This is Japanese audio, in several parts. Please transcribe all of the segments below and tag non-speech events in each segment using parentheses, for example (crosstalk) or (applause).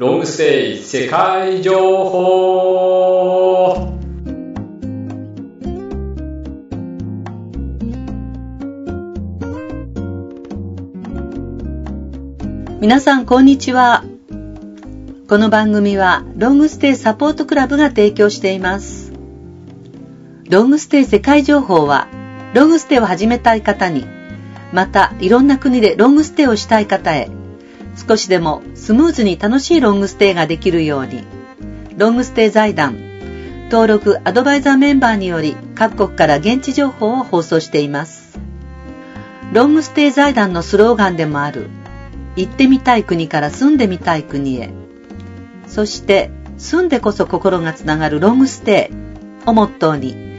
ロングステイ世界情報。皆さんこんにちは。この番組はロングステイサポートクラブが提供しています。ロングステイ世界情報はロングステイを始めたい方にまたいろんな国でロングステイをしたい方へ少しでもスムーズに楽しいロングステイができるように。ロングステイ財団。登録アドバイザーメンバーにより各国から現地情報を放送しています。ロングステイ財団のスローガンでもある。行ってみたい国から住んでみたい国へ。そして住んでこそ心がつながるロングステイ。をモットーに。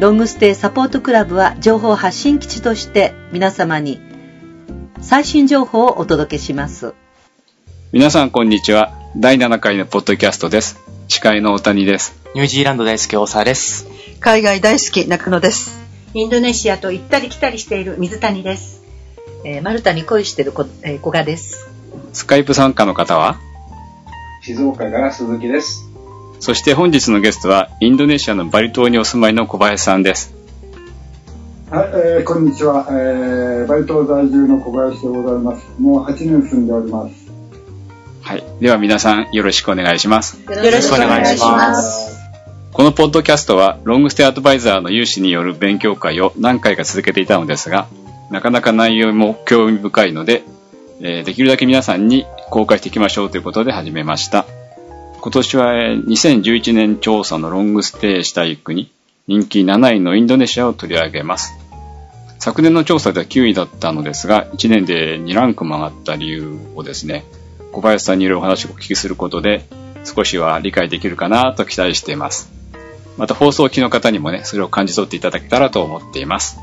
ロングステイサポートクラブは情報発信基地として皆様に最新情報をお届けします。皆さんこんにちは。第7回のポッドキャストです。司会の大谷です。ニュージーランド大好き大沢です。海外大好き中野です。インドネシアと行ったり来たりしている水谷です。えー、マルタに恋してるこ、えー、古賀です。スカイプ参加の方は？静岡から鈴木です。そして本日のゲストはインドネシアのバリ島にお住まいの小林さんです。はい、えー、こんにちは、えー、バリ島在住の小林でございます。もう8年住んでおります。はい。では皆さんよろしくお願いします。よろしくお願いします。このポッドキャストはロングステイアドバイザーの有志による勉強会を何回か続けていたのですが、なかなか内容も興味深いので、えー、できるだけ皆さんに公開していきましょうということで始めました。今年は2011年調査のロングステイしたい国、人気7位のインドネシアを取り上げます。昨年の調査では9位だったのですが、1年で2ランクも上がった理由をですね、小林さんにいろいろお話をお聞きすることで、少しは理解できるかなと期待しています。また放送機の方にもね、それを感じ取っていただけたらと思っています。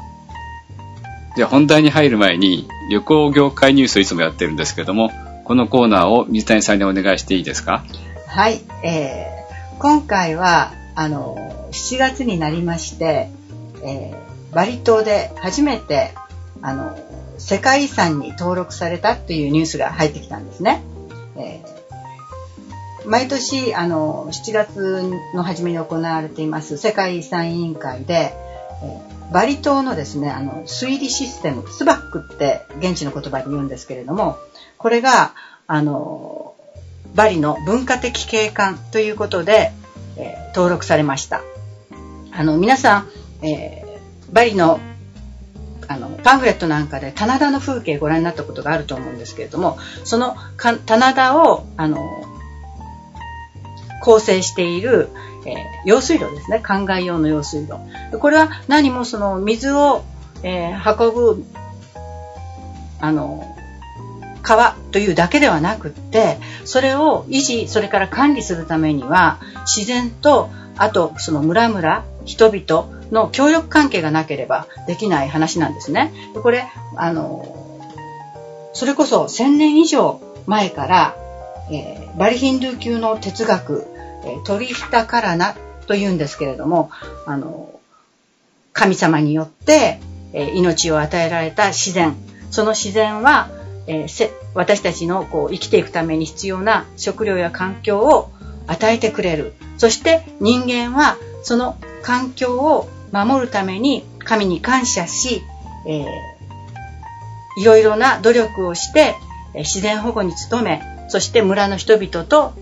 では本題に入る前に、旅行業界ニュースをいつもやってるんですけども、このコーナーを水谷さんにお願いしていいですか？はい、えー、今回は、あの、7月になりまして、えー、バリ島で初めて、あの、世界遺産に登録されたというニュースが入ってきたんですね。えー、毎年あの7月の初めに行われています世界遺産委員会で、えー、バリ島のですねあの推理システムスバックって現地の言葉で言うんですけれどもこれがあのバリの文化的景観ということで、えー、登録されましたあの皆さん、え、バリのあのパンフレットなんかで棚田の風景ご覧になったことがあると思うんですけれどもその棚田をあの構成している、えー、用水路ですね。灌漑用の用水路。これは何もその水を、えー、運ぶあの川というだけではなくってそれを維持それから管理するためには自然とあとその村々人々の協力関係がなければできない話なんですね。これ、あの、それこそ1000年以上前から、えー、バリヒンドゥー級の哲学、えー、トリヒタカラナというんですけれども、あの、神様によって、えー、命を与えられた自然、その自然は、えー、私たちのこう生きていくために必要な食料や環境を与えてくれる。そして人間はその環境を守るために神に感謝し、えー、いろいろな努力をして、自然保護に努め、そして村の人々と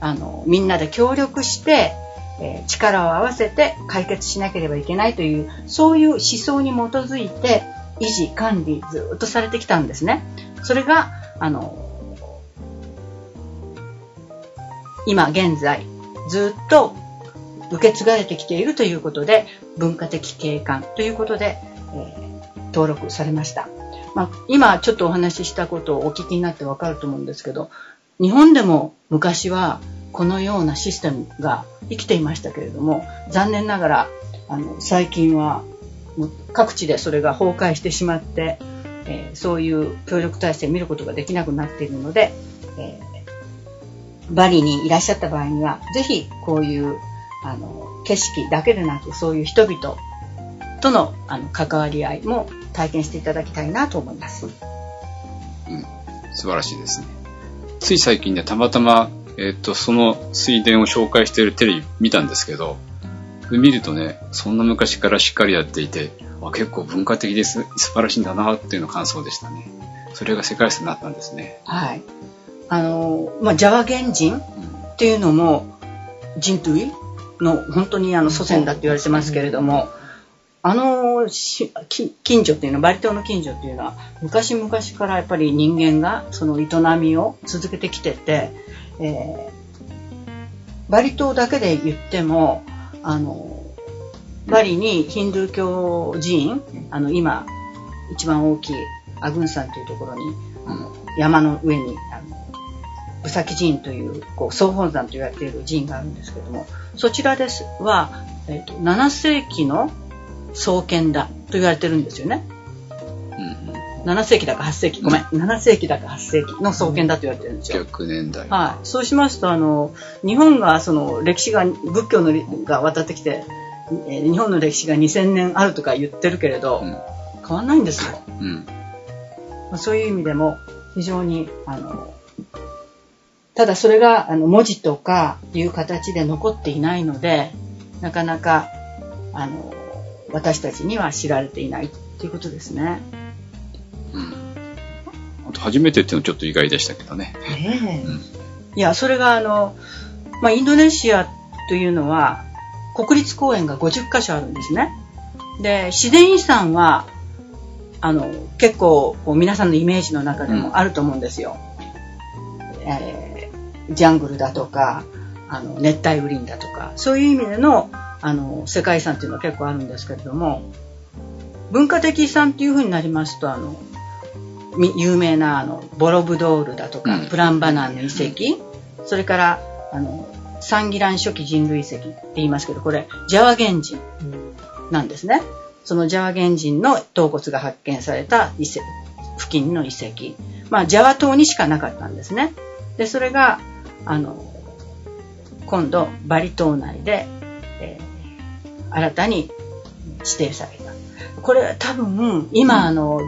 あのみんなで協力して、えー、力を合わせて解決しなければいけないというそういう思想に基づいて維持管理ずっとされてきたんですね。それがあの今現在ずっと受け継がれてきているということで、文化的景観ということで、え、登録されました。まあ、今ちょっとお話ししたことをお聞きになってわかると思うんですけど、日本でも昔はこのようなシステムが生きていましたけれども、残念ながら、あの、最近は各地でそれが崩壊してしまって、えー、そういう協力体制を見ることができなくなっているので、えー、バリにいらっしゃった場合には、ぜひこういうあの景色だけでなくそういう人々とのあの関わり合いも体験していただきたいなと思います。うん、素晴らしいですね。つい最近ね、たまたまえっ、と、その水田を紹介しているテレビ見たんですけど、見るとね、そんな昔からしっかりやっていて、あ結構文化的です素晴らしいんだなっていうのが感想でしたね。それが世界遺産になったんですね。はい。あの、まあ、ジャワ原人っていうのも、人類の本当にあの祖先だって言われてますけれども、あの近所っていうのは、バリ島の近所っていうのは、昔々からやっぱり人間がその営みを続けてきてて、えーバリ島だけで言っても、あの、バリにヒンドゥー教寺院、あの、今、一番大きいアグン山というところに、あの山の上に、あの、ブサキ寺院という、こう、総本山と言われている寺院があるんですけども、そちらですは、えっ、と、7世紀の創建だと言われてるんですよね。うん、7世紀だか8世紀、ごめん、7世紀だか8世紀の創建だと言われてるんですよ。逆年代。はい。そうしますと、あの、日本が、その、歴史が、仏教のりが渡ってきて、えー日本の歴史が2000年あるとか言ってるけれど、うん変わんないんですよ。うん。まあそういう意味でも、非常に、あの、ただそれが、あの、文字とかいう形で残っていないので、なかなか、あの、私たちには知られていないっていうことですね。うん。あと、初めてっていうのはちょっと意外でしたけどね。ねいや、それがあの、まあ、インドネシアというのは、国立公園が50カ所あるんですね。で、自然遺産は、あの、結構、皆さんのイメージの中でもあると思うんですよ。えージャングルだとか、あの、熱帯雨林だとか、そういう意味での、あの、世界遺産っていうのは結構あるんですけれども、文化的遺産っていう風になりますと、あの、み有名なあのボロブドールだとか、うん。プランバナンの遺跡、それからあのサンギラン初期人類遺跡って言いますけどこれジャワ原人なんですね。そのジャワ原人の頭骨が発見された遺跡付近の遺跡。まあジャワ島にしかなかったんですね。でそれがあの今度バリ島内で、えー新たに指定された。これ多分今あの、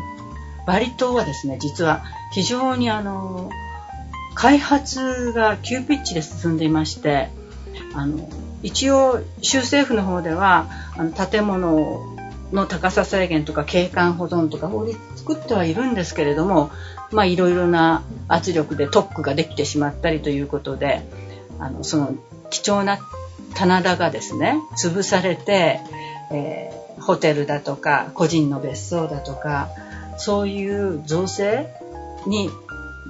バリ島はですね、実は非常にあの、開発が急ピッチで進んでいまして、あの、一応、州政府の方では、あの建物の高さ制限とか景観保存とか法律作ってはいるんですけれども、まあいろいろな圧力で特区ができてしまったりということで、あの、その貴重な棚田がですね、潰されて、えーホテルだとか、個人の別荘だとか、そういう造成に、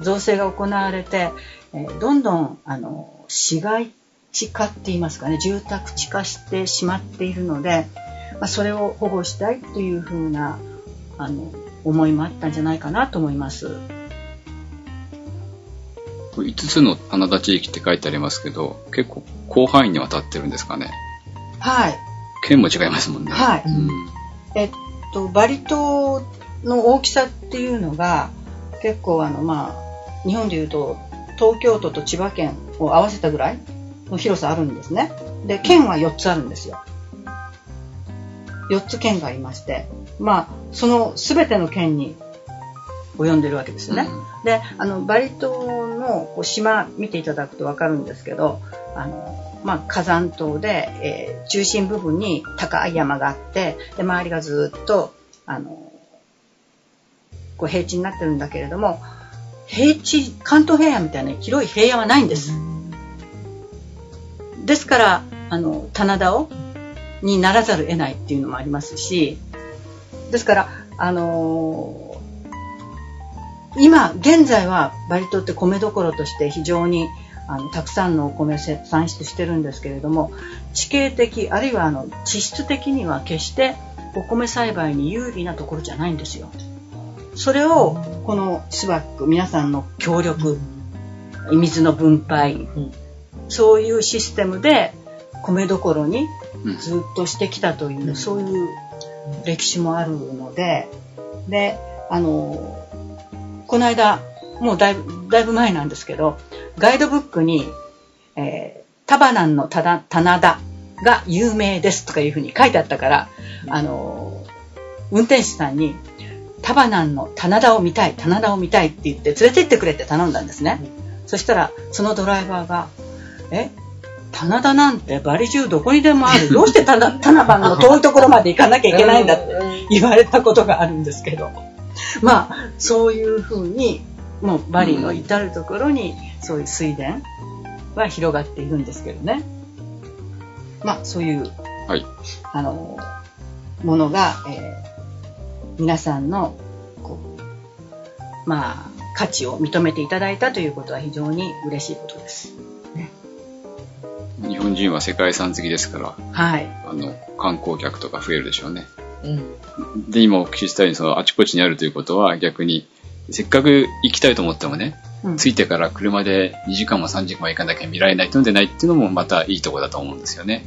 造成が行われて、えーどんどん、あの、市街地化って言いますかね、住宅地化してしまっているので、まあ、それを保護したいというふうな、あの、思いもあったんじゃないかなと思います。これ5つの棚田地域って書いてありますけど、結構広範囲にわたってるんですかね？はい。県も違いますもんね。はいうんえっと、バリ島の大きさっていうのが、結構あの、まあ、日本でいうと、東京都と千葉県を合わせたぐらいの広さあるんですね。で、県は4つあるんですよ。4つ県がありまして、まあ、その全ての県に及んでるわけですよね。で、あの、バリ島のこう島見ていただくとわかるんですけど、あの、まあ、火山島で、えー中心部分に高い山があって、で、周りがずっと、あの、こう平地になってるんだけれども、平地、関東平野みたいな広い平野はないんです。ですから、あの、棚田を、にならざるを得ないっていうのもありますし、ですから、あのー今、現在はバリ島って米どころとして非常にあのたくさんのお米を産出してるんですけれども、地形的、あるいはあの地質的には決してお米栽培に有利なところじゃないんですよ。それを、このスワック、皆さんの協力、水の分配、そういうシステムで米どころにうんずっとしてきたという、そういう歴史もあるので、で、あの、この間、もうだいぶ、だいぶ前なんですけど、ガイドブックに、えータバナンの棚田が有名ですとかいうふうに書いてあったから、あの、運転手さんに、タバナンの棚田を見たい、棚田を見たいって言って連れてってくれって頼んだんですね。そしたら、そのドライバーが、え棚田なんてバリ中どこにでもある。(laughs) どうして棚棚番の遠いところまで行かなきゃいけないんだって言われたことがあるんですけど。まあ、そういうふうに、もうバリの至るところに、そういう水田は広がっているんですけどね。まあ、そういう、はい。あの、ものが、えー皆さんの、こう、まあ、価値を認めていただいたということは非常に嬉しいことです。日本人は世界遺産好きですから、はい。あの、観光客とか増えるでしょうね。うん。で、今お聞きしたように、その、あちこちにあるということは、逆に、せっかく行きたいと思ってもね、うん着いてから車で2時間も3時間も行かなきゃ見られないとんでないっていうのもまたいいとこだと思うんですよね。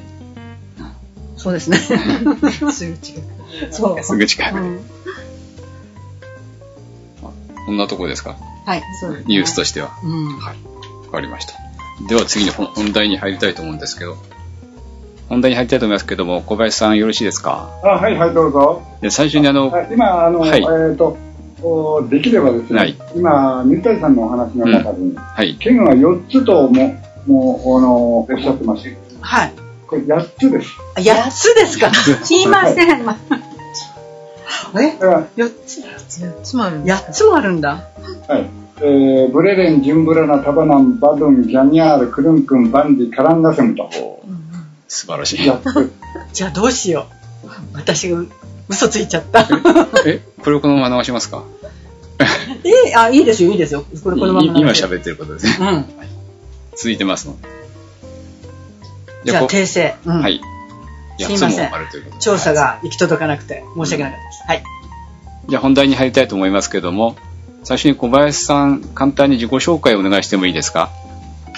そうですね。(laughs) すぐ違う。そう。すぐ近くで。うんこんなとこですか？はい、そうですねニュースとしては。うん。はい。わかりました。では次に本本題に入りたいと思うんですけど、本題に入りたいと思いますけども、小林さんよろしいですか？あ、はい、はい、どうぞ。で最初にあの、あ今、あの、はいえっ、と、おできればですね、はい今、水谷さんのお話の中に、はい。県は4つとも、もう、あの、おっしゃってます。はい。これ8つです。8つですか？すいません。まえ？だから、?4 つつまり、?8 つもあるんだ。はい。えー、ブレレン、ジュンブラナ、タバナン、バドン、ギャニャール、クルンクン、バンディ、カランガセムと。素晴らしい。8つ。(laughs) じゃあどうしよう。私が嘘ついちゃった。え、これをこのまま流しますか？(laughs) えあ、いいですよ、いいですよ。これこのままい今喋ってることですね。うん。続いてますので。じゃあこ訂正。うんはい。8つすいません調査が行き届かなくて申し訳なかったです。はい。じゃあ本題に入りたいと思いますけども、最初に小林さん、簡単に自己紹介をお願いしてもいいですか？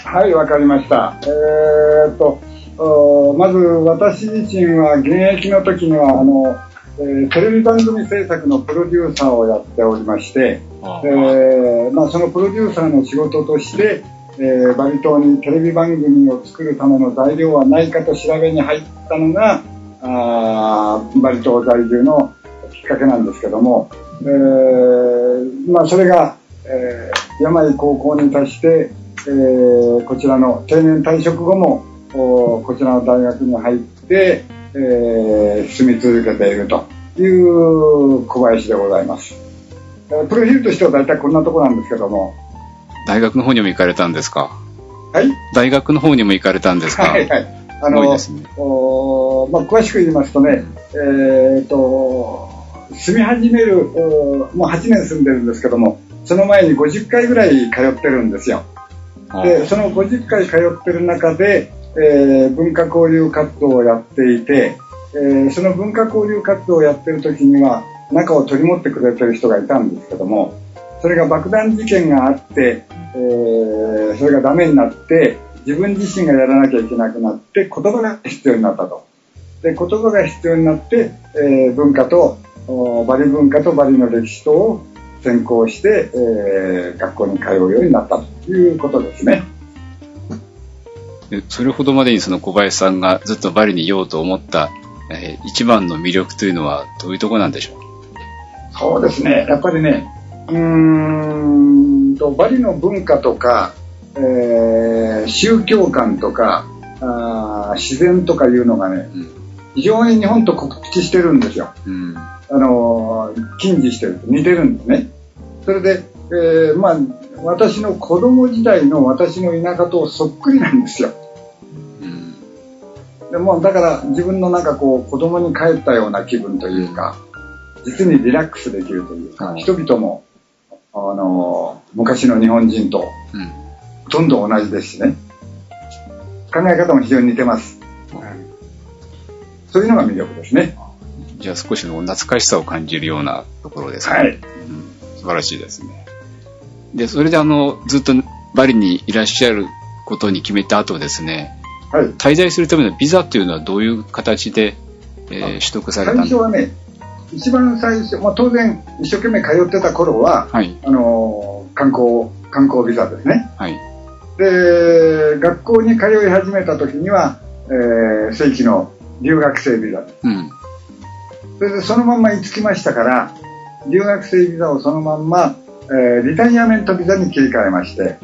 はい、わかりました。えーっと、おまず私自身は現役の時には、あの、えーテレビ番組制作のプロデューサーをやっておりまして、えーまあ、そのプロデューサーの仕事として、えーバリ島にテレビ番組を作るための材料はないかと調べに入ったのが、あーバリ島在住のきっかけなんですけども、えーまあ、それが、えー山井高校に達して、えーこちらの定年退職後もおこちらの大学に入って、えー住み続けているという小林でございます。えープロフィールとしては大体こんなところなんですけども、大学の方にも行かれたんですか？はい？大学の方にも行かれたんですか？はいはい。あすごいですね。おまあ、詳しく言いますとね、えーと、住み始める、おもう8年住んでるんですけども、その前に50回ぐらい通ってるんですよ。で、その50回通ってる中で、えー文化交流活動をやっていて、えーその文化交流活動をやってる時には、中を取り持ってくれてる人がいたんですけども、それが爆弾事件があって、えーそれがダメになって、自分自身がやらなきゃいけなくなって、言葉が必要になったと。で、言葉が必要になって、えー文化と、おバリ文化とバリの歴史とを専攻して、えー学校に通うようになったということですね。でそれほどまでにその小林さんがずっとバリにいようと思った、えー一番の魅力というのはどういうところなんでしょう？そうですね。やっぱりね、うーんと、バリの文化とか、えー宗教観とか、あー自然とかいうのがね、うん非常に日本と酷似してるんですよ。うん。あのー、近似してると似てるんですね。それで、えーまあ、私の子供時代の私の田舎とそっくりなんですよ。うん。でもだから自分のなんかこう子供に帰ったような気分というか、実にリラックスできるというか、うん人々も、あのー昔の日本人とうん。ほとんど同じですしね。考え方も非常に似てます。そういうのが魅力ですね。じゃあ少しの懐かしさを感じるようなところですか、はい。うん素晴らしいですね。で、それであの、ずっとバリにいらっしゃることに決めた後ですね、はい。滞在するためのビザっていうのはどういう形で、えー取得され最たんですか初はね、一番最初、まあ、当然一生懸命通ってた頃は、はい。あのー観光、観光ビザですね。はい。で、学校に通い始めた時には、えー正規の留学生ビザ。うん。それでそのまんま居つきましたから、留学生ビザをそのまんま、えーリタイアメントビザに切り替えまして、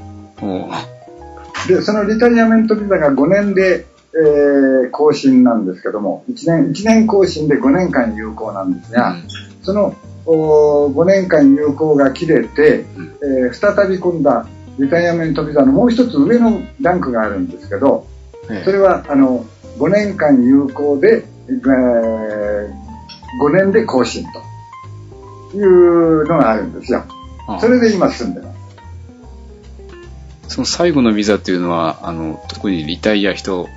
で、そのリタイアメントビザが5年で、えー更新なんですけども、1年、1年更新で5年間有効なんですが、そのお5年間有効が切れて、うん。えー再び今度はリタイアメントビザのもう一つ上のランクがあるんですけど、ええ。それはあの5年間有効で、えー5年で更新というのがあるんですよ。あそれで今住んでます。その最後のビザっていうのは、あの、特にリタイア人、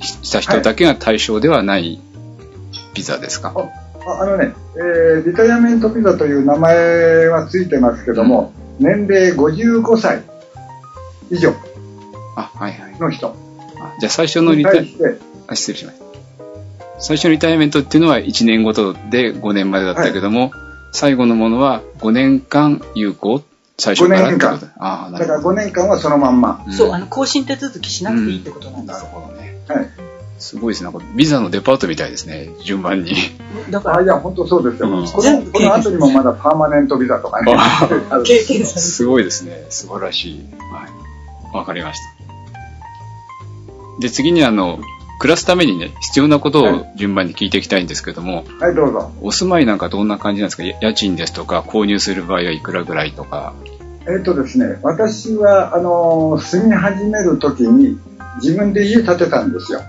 した人だけが対象ではないビザですか、ああのね、えーリタイアメントビザという名前はついてますけども、年齢55歳以上あ、はいはい。の人あじゃあ最初のリにタイ対して、あ、失礼しました。最初のリタイアメントっていうのは1年ごとで5年までだったけども、最後のものは5年間有効最初からってこと5年ああ、なだからるほど。5年間はそのまんま。うんそう、あの、更新手続きしなくていいってことなんでなすよ。るほどね。はい。すごいですね。なんかビザのデパートみたいですね。順番に。あ、だからい、や、本当そうですよ。うんこの、この後にもまだパーマネントビザとかね。(laughs) 経験されすごいですね。素晴らしい。はい。わかりました。で、次にあの、暮らすためにね、必要なことを順番に聞いていきたいんですけども、はい、どうぞ。お住まいなんかどんな感じなんですか？や家賃ですとか、購入する場合はいくらぐらいとか。えっ、とですね、私は、あのー住み始めるときに自分で家建てたんですよ。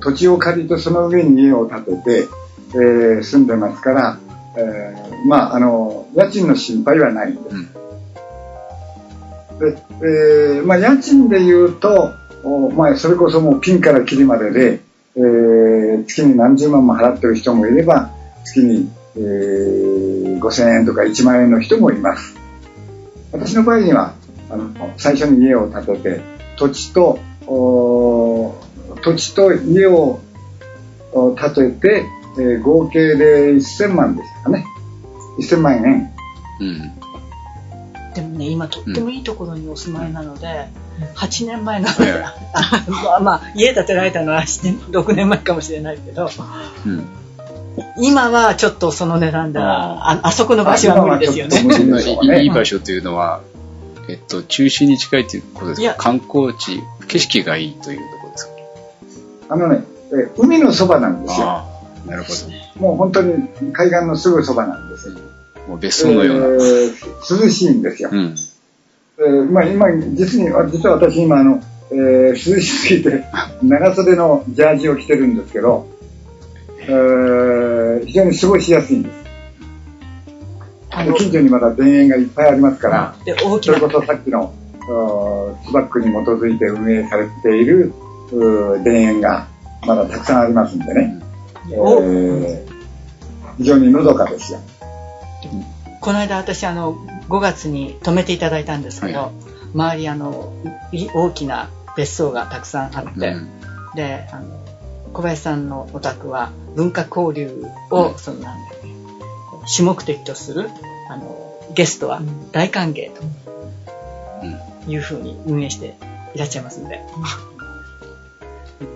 土地を借りてその上に家を建てて、えー住んでますから、えーまあ、あのー家賃の心配はないんです。うんで、えーまあ、家賃で言うと、おまあ、それこそもうピンからキリまでで、えー月に何十万も払ってる人もいれば、月に、えー5000円とか1万円の人もいます。私の場合には、あの、最初に家を建てて、土地と、お土地と家をお建てて、えー合計で1000万でしたかね。1000万円。うん。でもね、今とってもいいところにお住まいなので、8年前なの (laughs) まあまあ、家建てられたのは7年6年前かもしれないけど、うん。今はちょっとその値段では、ああそこの場所は無理ですよね。ねい (laughs) いい場所というのは、えっと、中心に近いということですいやか観光地、景色がいいというところですか？あのね、えー海のそばなんですよ。なるほもう本当に海岸のすぐそばなんですよ。ど。もう別荘のような。えー涼しいんですよ。うん。えーまあ今、実に、あ実は私今あの、えー涼しすぎて (laughs) 長袖のジャージを着てるんですけど、えー非常に過ごしやすいんです。近所にまだ田園がいっぱいありますから、で大きなそれこそさっきの、あーツバックに基づいて運営されている田園がまだたくさんありますんでね、えおー非常にのどかですよ。この間私あの5月に泊めていただいたんですけど、は周りあのい大きな別荘がたくさんあって、うん。であの小林さんのお宅は文化交流を、そのなん主目的とするあのゲストは大歓迎というふうに運営していらっしゃいますので、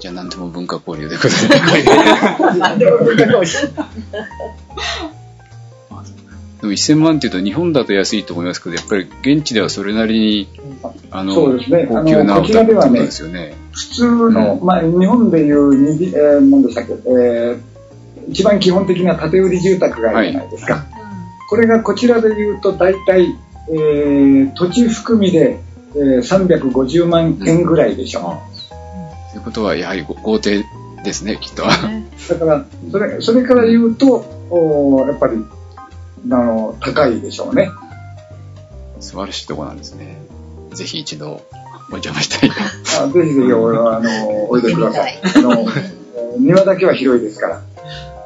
じゃあ何でも文化交流でございます。(laughs) 何でも文化交流でも1000万っていうと日本だと安いと思いますけど、やっぱり現地ではそれなりに、あの、そうですね高級なお宅ってことですよね。普通の、うんまあ、日本でいう二次、えー、何でしたっけ、えー一番基本的な建売り住宅があるじゃないですか。これがこちらで言うと大体、えー土地含みで、えー350万円ぐらいでしょということは、やはりご豪邸ですね、きっと。う。(laughs) だから、それ、それから言うと、おーやっぱり、あの、高いでしょうね。素晴らしいところなんですね。ぜひ一度お邪魔したい。あぜひぜひお、あの、おいでください。あの、えー庭だけは広いですから。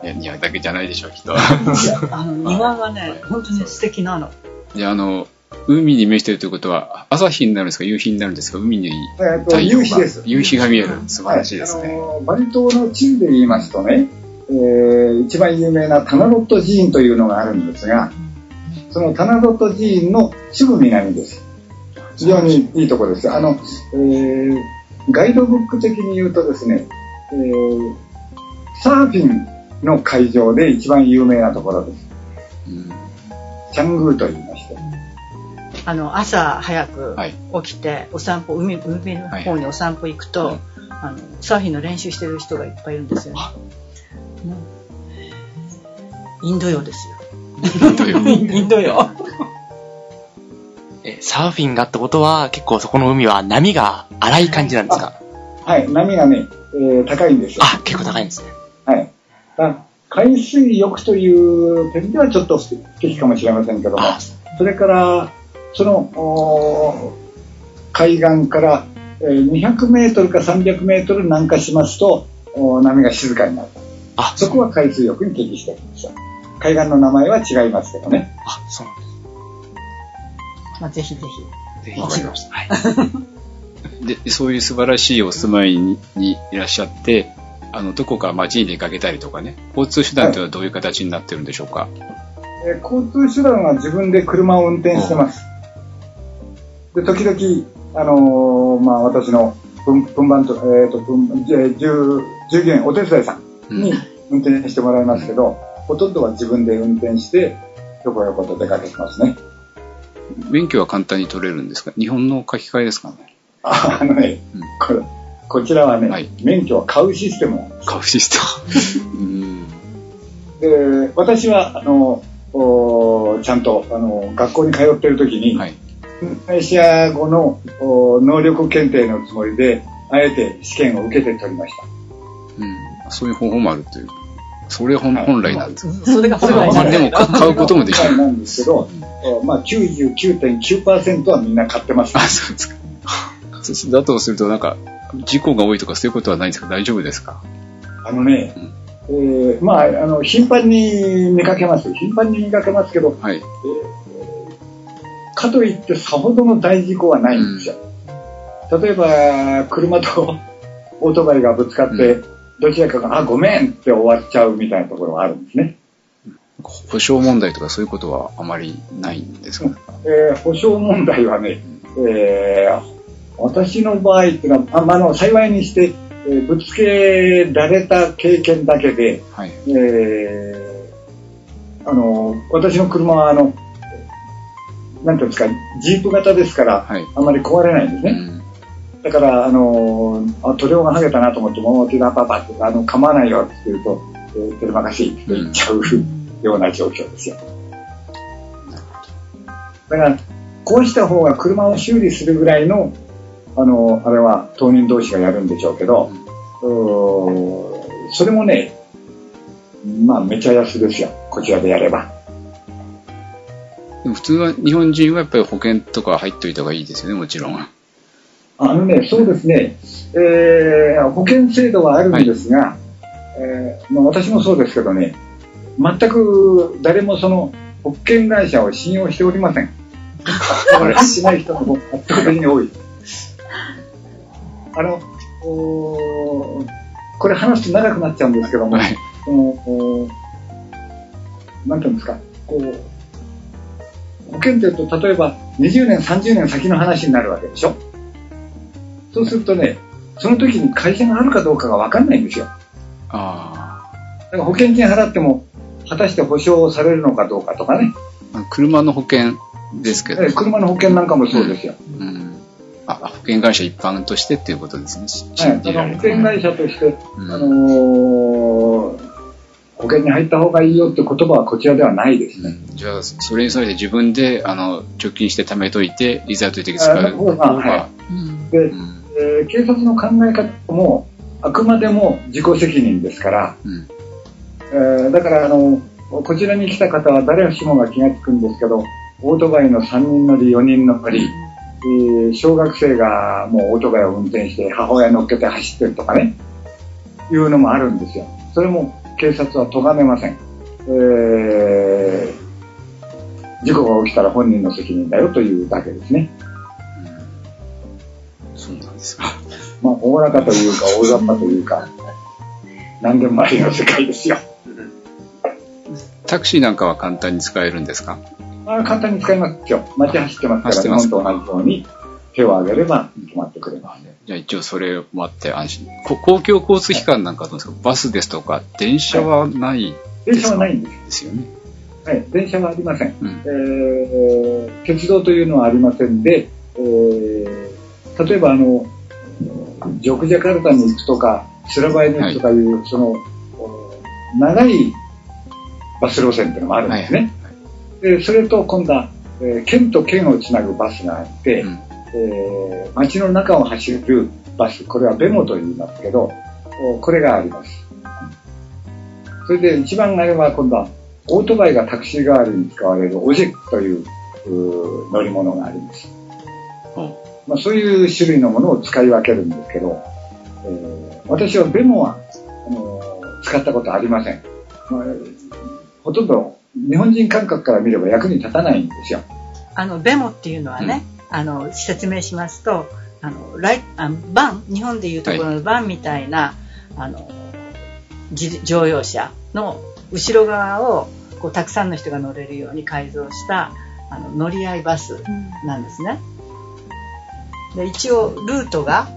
いや、庭だけじゃないでしょう、きっと。あの庭がね本当に素敵なので、あの、海に面しているということは、朝日になるんですか、夕日になるんですか、海にえっと、太陽が夕日です。夕日が見える。素晴らしいですね。はいあのバリ島の地図で言いますとね、えー一番有名なタナロット寺院というのがあるんですが、そのタナロット寺院のすぐ南です。非常にいいところです。あの、えーガイドブック的に言うとですね、えーサーフィンの会場で一番有名なところです。うんチャングーと言いまして。あの朝早くはい起きてお散歩海海の方にお散歩行くと、はいあのサーフィンの練習してる人がいっぱいいるんですよね。うんインド洋ですよ。インド洋 (laughs) インド洋。え、サーフィンがってことは、結構そこの海は波が荒い感じなんですか？はい、波がね、えー高いんですよ。あ、結構高いんですね。はい。だ海水浴という点ではちょっと不適かもしれませんけども、それから、その、海岸から、えー200メートルか300メートル南下しますと、波が静かになる。あ、そこは海水浴に適してるんですよ。海岸の名前は違いますけどね。あ、そうなんでまあ、ぜひぜす。ぜひ。わかりましたはい。で、そういう素晴らしいお住まいににいらっしゃって、あの、どこか街に出かけたりとかね、交通手段というのはどういう形になってるんでしょうか？えー交通手段は自分で車を運転してます。で、時々、あのーまあ、私の分分番と、えっ、と、分、えー従従業員、お手伝いさんに運転してもらいますけど、ほとんどは自分で運転して、よこよこと出かけてますね。免許は簡単に取れるんですか？日本の書き換えですかね？ああのね、うんこれ、こちらはね、はい免許は買うシステムなんです。買うシステム。(laughs) うん。で、私は、あの、おちゃんと、あの、学校に通ってる時に、はい。運転者後のお能力検定のつもりで、あえて試験を受けて取りました。うん。そういう方法もあるという。それ本はい本来なんです。ひ。それが本来まあでもか買うこともできる。なんですけど、おまあ99.9%はみんな買ってます。あ、そうですか。だとすると、なんか、事故が多いとかそういうことはないんですか？大丈夫ですか？あのね、えーまあ、あの、頻繁に見かけます。頻繁に見かけますけど、はい。えーかといってさほどの大事故はないんですよ。例えば、車とオートバイがぶつかって、うどちらかが、あ、ごめんって終わっちゃうみたいなところがあるんですね。保証問題とかそういうことはあまりないんですか、えー保証問題はね、えー私の場合っていうのは、あまああの幸いにして、えーぶつけられた経験だけで、はい。えーあの私の車はあの、なんていうんですか、ジープ型ですから、はい。あまり壊れないんですね。うん。だから、あのあ塗料が剥げたなと思って、もう手がパパって、あの、構わないよって言うと、えー、テレマカシーって言っちゃうような状況ですよ。だから、こうした方が車を修理するぐらいの、あの、あれは当人同士がやるんでしょうけど、うーそれもね、まあ、めちゃ安ですよ。こちらでやれば。でも普通は、日本人はやっぱり保険とか入っといた方がいいですよね、もちろん。あのね、そうですね、えー保険制度はあるんですが、えーまあ、私もそうですけどね、全く誰もその保険会社を信用しておりません。だからしない人の方が圧倒的に多い。あの、これ話すと長くなっちゃうんですけども、はい。そのおなんていうんですか、こう、保険というと、例えば20年、30年先の話になるわけでしょ。そうするとね、その時に会社があるかどうかがわかんないんですよ。あだから保険金払っても、果たして保証されるのかどうかとかね。あ。車の保険ですけど。え車の保険なんかもそうですよ。うん。あ、保険会社一般としてっていうことですね。はい、信だじれるからら保険会社として、うんあのー保険に入った方がいいよって言葉はこちらではないですね。じゃあ、それに沿いて自分で、あの、貯金して貯めといて、いざという時使うあ方まあはが、で、うん。えー警察の考え方もあくまでも自己責任ですから、うん。えーだからあのこちらに来た方は誰しもが気がつくんですけどオートバイの3人乗り4人乗り、えー小学生がもうオートバイを運転して母親乗っけて走ってるとかねいうのもあるんですよ。それも警察は咎めません、えー事故が起きたら本人の責任だよというだけですねですか。(laughs) まあおおらかというか大雑把というか何でもありの世界ですよタクシーなんかは簡単に使えるんですか？まあ、簡単に使いますよ。街走ってますから、日本と同じように手を挙げれば止まってくれます。じゃあ一応それもあって安心。こ公共交通機関なんかはどうですか？バスですとか、電車はない電車はないんです。ですよね。はい、電車はありません。うんえー鉄道というのはありませんで、えー例えばあの、ジョクジャカルタに行くとか、スラバイに行くとかいう、その、お長いバス路線っていうのもあるんですね。でそれと今度は、えー県と県をつなぐバスがあって、うんえー街の中を走るバス、これはベモと言いますけど、おこれがあります。それで一番あれは今度は、オートバイがタクシー代わりに使われるオジェックという乗り物があります。まあ、そういう種類のものを使い分けるんですけど、えー私はベモはあのー使ったことありません。まあほとんど日本人感覚から見れば役に立たないんですよ。あの、ベモっていうのはね、あの、説明しますと、あの、ライあのバン、日本でいうところのバンみたいな、あの、自乗用車の後ろ側を、こう、たくさんの人が乗れるように改造した、あの、乗り合いバスなんですね。で、一応、ルートが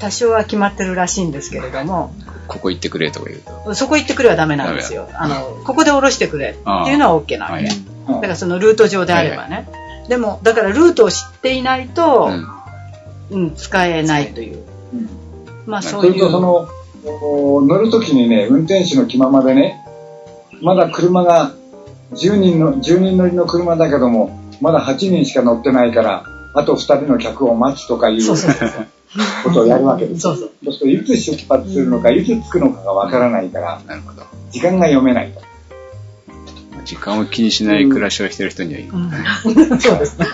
多少は決まってるらしいんですけれども、ここ行ってくれとか言うと。そこ行ってくれはダメなんですよ。あの、ここで降ろしてくれっていうのは OK なわけ。はいだからそのルート上であればね。でも、だからルートを知っていないと、うん、使えないという。まあそいう。そうれとその、お乗るときにね、運転手の気ままでね、まだ車が10人の、10人乗りの車だけども、まだ8人しか乗ってないから、あと2人の客を待つとかいうそうそうそうことをやるわけです。そうそう。そうすると、いつ出発するのか、いつ着くのかがわからないから、なるほど。時間が読めないと。時間を気にしない暮らしをしてる人にはいい。うんそうですね。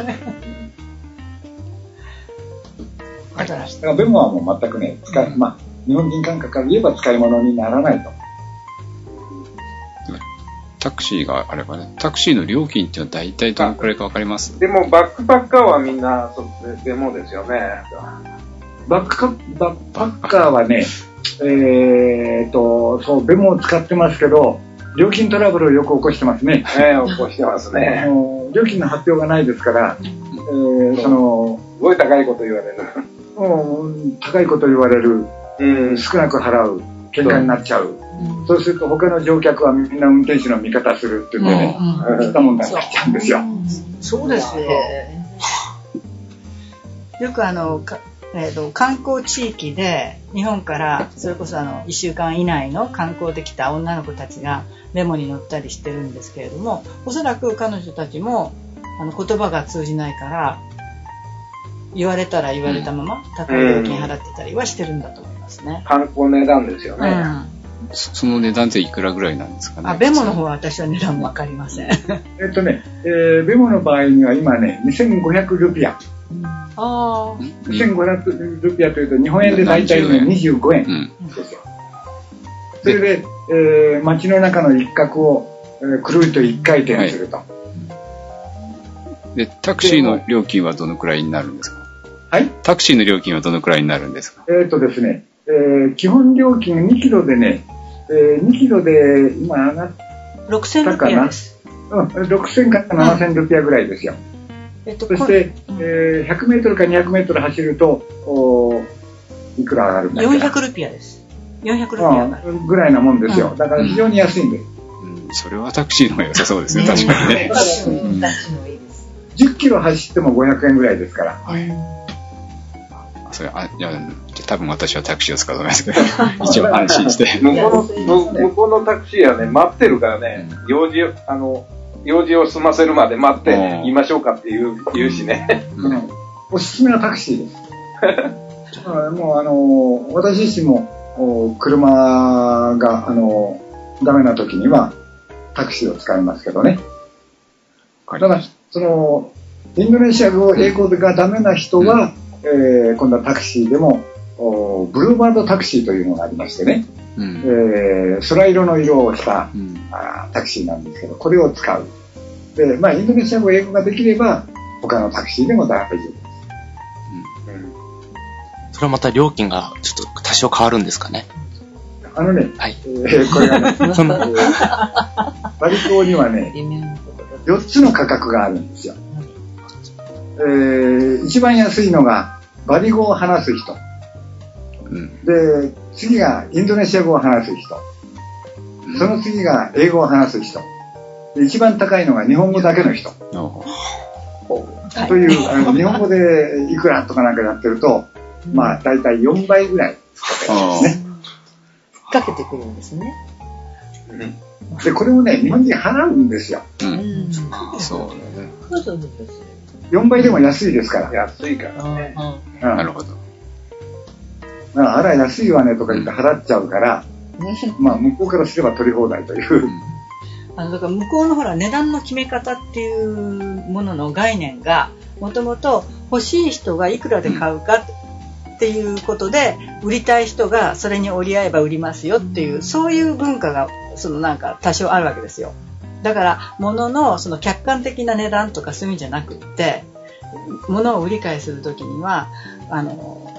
だから、だから、ベモはもう全くね、使い、まあ、日本人感覚から言えば使い物にならないと。タクシーがあればね、タクシーの料金っていうのは大体どのくらいかわかります？でも、バックパッカーはみんな、そうでもですよね。バックカバックパッカーはね、えーと、そう、ベモを使ってますけど、料金トラブルをよく起こしてますね。ね起こしてますあね。の料金の発表がないですから、えーその、すごい高いこと言われる。うん高いこと言われる、うん。少なく払う、喧嘩になっちゃう。そうすると他の乗客はみんな運転手の味方するっていうんでね、うん知った問題になっちゃうんですよ。そうですよ。よくあの、かえーと観光地域で日本からそれこそあの1週間以内の観光で来た女の子たちがメモに乗ったりしてるんですけれどもおそらく彼女たちもあの言葉が通じないから言われたら言われたまま高い料金払ってたりはしてるんだと思いますね。観光値段ですよね。うんそその値段っていくらぐらいなんですかね？あ、ベモの方は私は値段わかりません。(laughs) えっとね、えーベモの場合には今ね、2500ルピア。ああ。2500ルピアというと日本円で大体ね、25円うん。ですよ。それで、えー街の中の一角を、えーくるりと一回転すると。で、タクシーの料金はどのくらいになるんですか？はい？タクシーの料金はどのくらいになるんですか？えっ、とですね、えー基本料金2キロでね、えー2キロで今上がっ6000ルピアです。うん、6000から7000ルピアぐらいですよ。えっと、そして、えー100メートルか200メートル走ると、おーいくら上がるんだっけな？400ルピアです。400ルピアが。うんぐらいなもんですよ。だから非常に安いんです。うん、それはタクシーの方が良さそうですね、確かにね。うん10キロ走っても500円ぐらいですから。それあいや多分私はタクシーを使うと思いますけど、(laughs) 一応安心して。向こうの、向こうのタクシーはね、待ってるからね、用事を、あの、用事を済ませるまで待ってうん。言いましょうかって言う言うしね。うん。おすすめはタクシーです。あもうあの私自身もお車があのダメな時にはタクシーを使いますけどね。た。だそのインドネシア語、英語がダメな人は、えー今度はタクシーでもおブルーバードタクシーというのがありましてね、うんえー空色の色をしたうんあータクシーなんですけど、これを使う。で、まあ、インドネシア語、英語ができれば、他のタクシーでも大丈夫です。それはまた料金がちょっと多少変わるんですかね？あのね、はい。えーこれがね、(laughs) そのバリ島にはね、4つの価格があるんですよ。えー一番安いのが、バリ語を話す人。うんで、次がインドネシア語を話す人。その次が英語を話す人。で一番高いのが日本語だけの人。はいという、あの日本語でいくらとかなんかやってると、まあ、だいたい4倍ぐらい使ってますね。かけてくるんですね。で、これをね、日本人払うんですよ。うん。そうそうそうです。4倍でも安いですから。安いからね。うんなるほど。ああら、安いわねとか言って払っちゃうから、(laughs) まあ、向こうからすれば取り放題という。あのだから向こうのほら値段の決め方っていうものの概念がもともと欲しい人がいくらで買うかっていうことで売りたい人がそれに折り合えば売りますよっていうそういう文化がそのなんか多少あるわけですよ。だから物のその客観的な値段とかそういうんじゃなくって物を売り買いするときにはあの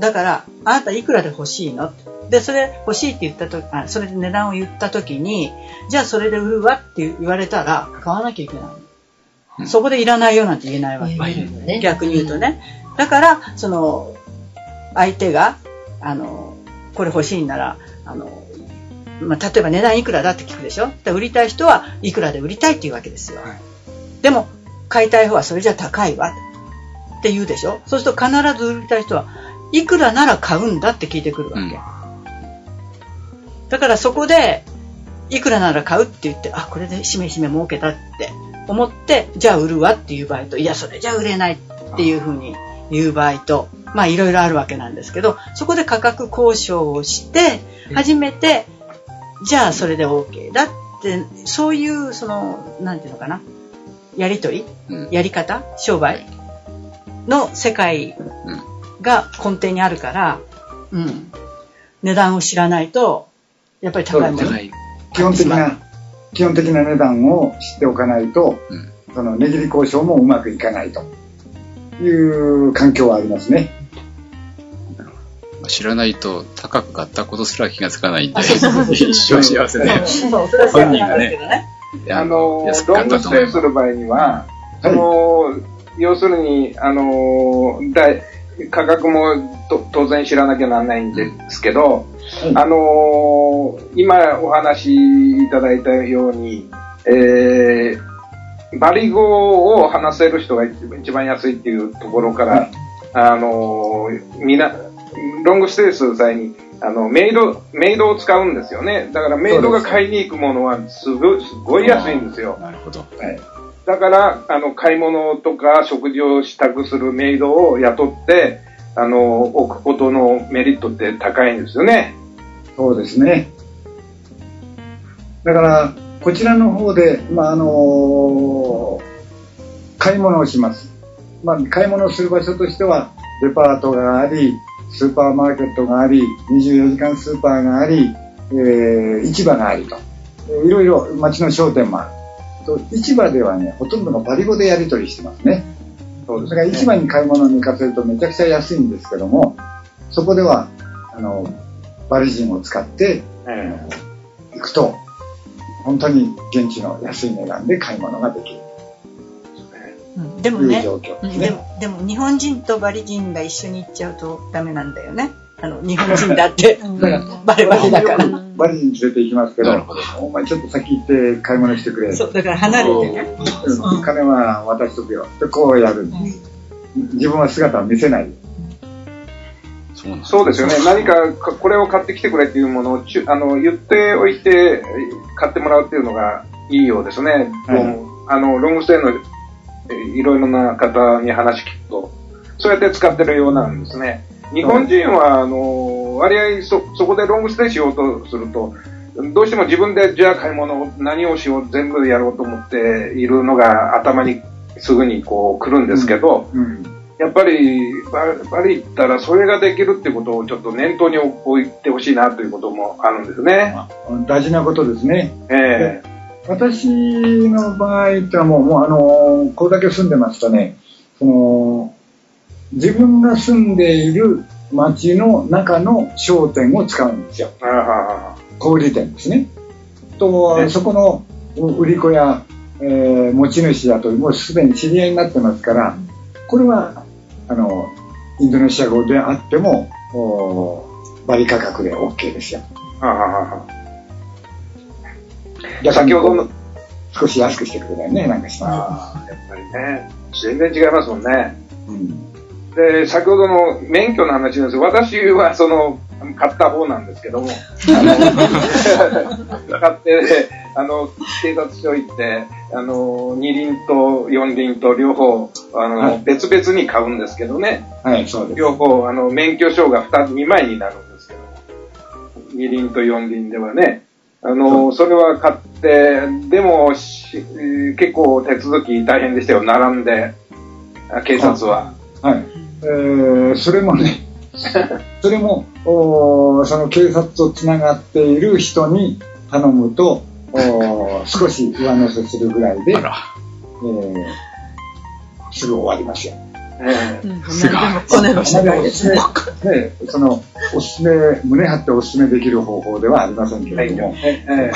だからあなたいくらで欲しいの？でそれ欲しいって言ったとあそれで値段を言ったときにじゃあそれで売るわって言われたら買わなきゃいけない。そこでいらないよなんて言えないわけ。ね逆に言うとね。だから、その、相手が、あの、これ欲しいなら、あの、まあ、例えば値段いくらだって聞くでしょ？で売りたい人はいくらで売りたいっていうわけですよ。でも、買いたい方はそれじゃ高いわって言うでしょ？そうすると必ず売りたい人はいくらなら買うんだって聞いてくるわけ。だからそこで、いくらなら買うって言って、あ、これでしめしめ儲けたって思って、じゃあ売るわっていう場合と、いや、それじゃ売れないっていうふうに言う場合と、まあいろいろあるわけなんですけど、そこで価格交渉をして、初めて、じゃあそれで OK だって、そういう、その、なんていうのかな、やりとり、やり方、商売の世界が根底にあるから、うん、値段を知らないと、やっぱり高いもの。基本的な、基本的な値段を知っておかないと、その値切り交渉もうまくいかないと。いう環境はありますね。知らないと高く買ったことすら気がつかないんで、一生幸せで。そう、それはそう。本人がね、ね。あの、安くロングス買ったと思うテイする場合には、その、要するに、あの、だい価格もと当然知らなきゃならないんですけど、あの、今お話しいただいたように、えー、バリ語を話せる人が一番安いっていうところから、あの、みな、ロングステイする際に、あの、メイド、メイドを使うんですよね。だからメイドが買いに行くものはすごい、すごい安いんですよ。なるほど。だから、あの、買い物とか食事を支度するメイドを雇って、あの、置くことのメリットって高いんですよね。そうですね。だから、こちらの方で、まあ、あの買い物をします。まあ、買い物をする場所としては、デパートがあり、スーパーマーケットがあり、24時間スーパーがあり、えー市場がありと。いろいろ街の商店もある。と市場ではね、ほとんどがバリ語でやり取りしてますね。そうだから市場に買い物に行かせるとめちゃくちゃ安いんですけども、そこでは、あの、バリ人を使って、行くと、本当に現地の安い値段で買い物ができるうんでもねね。うんでも、でも日本人とバリ人が一緒に行っちゃうとダメなんだよね。あの、日本人だって、バレバレだから。バリ人連れて行きますけど、お前ちょっと先行って買い物してくれ。そう、だから離れてね。うん金は渡しとくよ。で、こうやる。自分は姿を見せない。そうですよね。何かかこれを買ってきてくれっていうものをちゅあの言っておいて買ってもらうっていうのがいいようですね。あのロングステイのえいろいろな方に話聞くと、そうやって使ってるようなんですね。日本人は、あの、割合そ、そこでロングステイしようとすると、どうしても自分でじゃあ買い物を何をしよう全部やろうと思っているのが頭にすぐにこう来るんですけど、やっぱりババリ行ったらそれができるってことをちょっと念頭に置いてほしいなということもあるんですね。大事なことですね。え私の場合ってのはもう、もうあの、これだけ住んでますとね、その、自分が住んでいる町の中の商店を使うんですよ。小売店ですね。と、そこの売り子や、えー持ち主だともうすでに知り合いになってますから、これは、あの、インドネシア語であっても、おバリ価格で OK ですよ。はあはあはあ先ほどの、少し安くしてくれたりね、なんかしたら。ああ、やっぱりね。全然違いますもんね。うん。で、先ほどの免許の話なんですよ。私はその、買った方なんですけども、(laughs) あの、買って、あの、警察署行って、あの、二輪と四輪と両方、あの、はい別々に買うんですけどね。はい、そうです。両方、あの、免許証が2つ、2枚になるんですけど、二輪と四輪ではね、あの、それは買って、でも、結構手続き大変でしたよ、並んで、あ警察は。はい。えー、それもね、(laughs) それも、おーその警察とつながっている人に頼むと、おー少し上乗せするぐらいで。えーすぐ終わりますよ。ええすごい。骨の世界ですね。ね、その、おすすめ、胸張っておすすめできる方法ではありませんけれども、ええ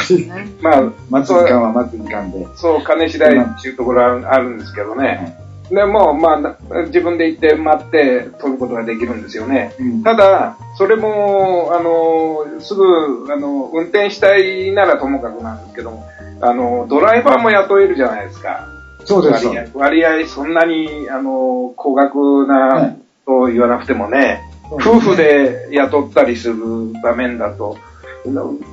まあ、待つ時間は待つ時間で、そう、金次第っていうところはあるんですけどね。でも、まあな、自分で行って待って取ることができるんですよね。うんただ、それも、あの、すぐ、あの、運転したいならともかくなんですけども、あの、ドライバーも雇えるじゃないですか。そうです。割合、割合そんなに、あの、高額なと言わなくてもね、夫婦で雇ったりする場面だと、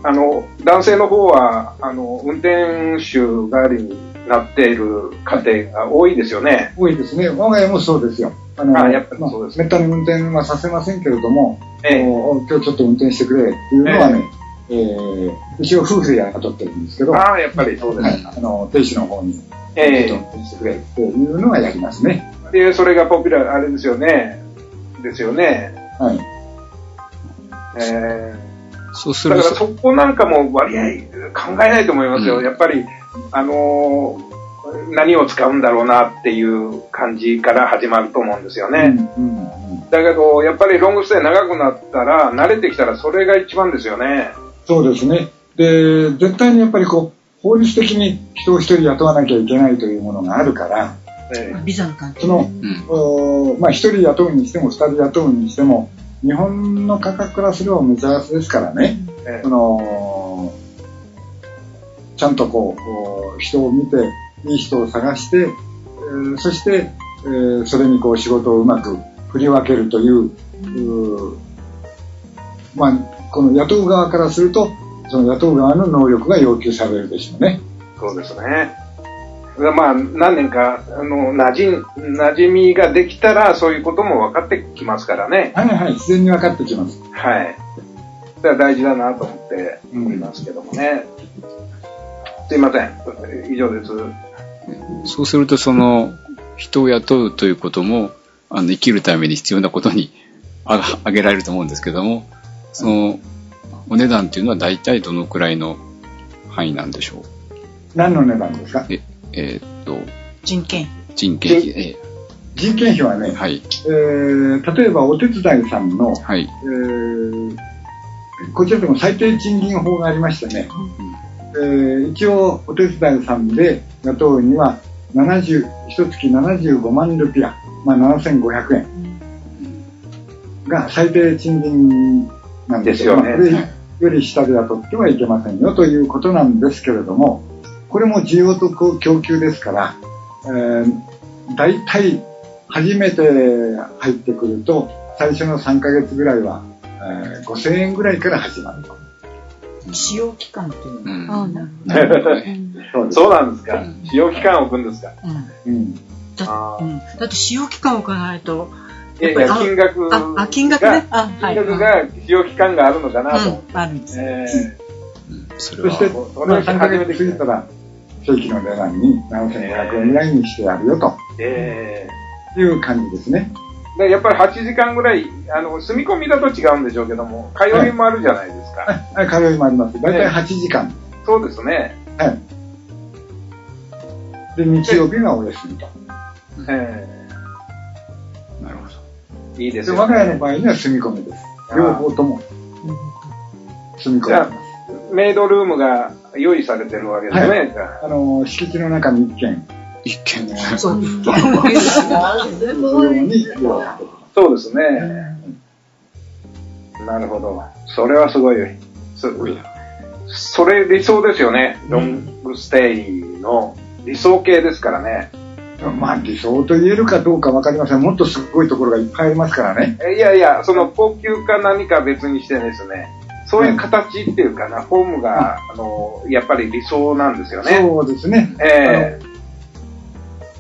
あの、男性の方は、あの、運転手代わりになっている家庭が多いですよね。多いですね。我が家もそうですよ。あの、あやっぱりそうですまあめったに運転はさせませんけれども、ええお今日ちょっと運転してくれっていうのはね、えー一応夫婦で雇ってるんですけど、ああ、やっぱりそうです。はい、あの、亭主の方に、ちょえっと運転してくれっていうのはやりますね。えで、それがポピュラー、あれですよね。ですよね。はい。ええそうすだからそこなんかも割合考えないと思いますよ。うんやっぱり、あのー何を使うんだろうなっていう感じから始まると思うんですようんね。うんうんだけど、やっぱりロングステイ長くなったら、慣れてきたらそれが一番ですよね。そうですね。で、絶対にやっぱりこう、法律的に人を一人雇わなきゃいけないというものがあるから、えビザの関係その、うん。おまあ一人雇うにしても二人雇うにしても、日本の価格からすればめちゃ安ですからね。ええその、ちゃんとこう人を見て、いい人を探して、えーそして、えーそれにこう仕事をうまく振り分けるという、うーまあ、この雇う側からすると、その雇う側の能力が要求されるでしょうね。そうですね。まあ、何年か、あの、馴染、馴染みができたら、そういうことも分かってきますからね。はいはい、自然に分かってきます。はい。それは大事だなと思っておりますけどもね。すいません。以上です。そうすると、その、人を雇うということも、あの、生きるために必要なことに (laughs) あが挙げられると思うんですけども、その、お値段っていうのは大体どのくらいの範囲なんでしょう？何の値段ですか？え、えーっと、人件人件費、え人件費はね、ーはい、えー例えばお手伝いさんの、はい、えーこちらでも最低賃金法がありましてね、えー一応お手伝いさんで雇うには70、一月75万ルピア、まあ、7500円が最低賃金なんですよ。ねより下で雇ってはいけませんよということなんですけれども、これも需要と供給ですから、えー、大体初めて入ってくると、最初の3ヶ月ぐらいは、えー5000円ぐらいから始まると。使用期間っていううん。のああなるなるほどね。そうです。(laughs) そうなんですかうん。使用期間を置くんですか。うんうん。だって使用期間を考えるといやいや、やっぱり金額が、ああ金額ねあはい金額が使用期間があるのかなと思って。うんあるんですそれはそして、それはまあ、3ヶ月過ぎたら、正規の値段に7500円ぐらいにしてやるよとええいう感じですね。でやっぱり8時間ぐらい、あの、住み込みだと違うんでしょうけども、通いもあるじゃないですか。はい、通いもあります。だいたい8時間。そうですね。はい。で、日曜日がお休みと。えなるほど。えいいですね。我が家の場合には住み込みです。両方とも住み込みます。メイドルームが用意されてるわけですね。はいじゃああの、敷地の中に一軒、一見ね。(laughs) そうですね。なるほど。それはすごい。すそれ理想ですよね。ロングステイの理想形ですからね。まあ理想と言えるかどうかわかりません。もっとすごいところがいっぱいありますからね。いやいや、その高級か何か別にしてですね、そういう形っていうかな、フォームが、あの、やっぱり理想なんですよね。そうですね。ええ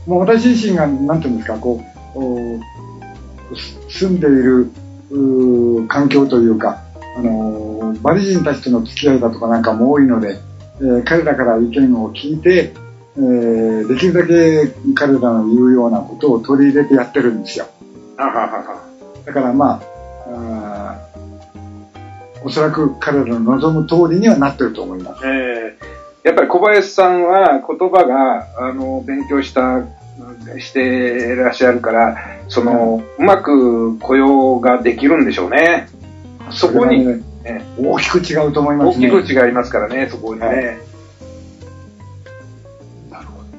もう私自身が、なんていうんですか、こう、住んでいる環境というか、あのーバリ人たちとの付き合いだとかなんかも多いので、えー彼らから意見を聞いて、えーできるだけ彼らの言うようなことを取り入れてやってるんですよ。あははは。だからまあ、あーおそらく彼らの望む通りにはなってると思います。ええやっぱり小林さんは言葉が、あの、勉強した、していらっしゃるから、その、うまく雇用ができるんでしょうね。そこに、ねえ大きく違うと思いますね。きく違いますからね、そこにね。はい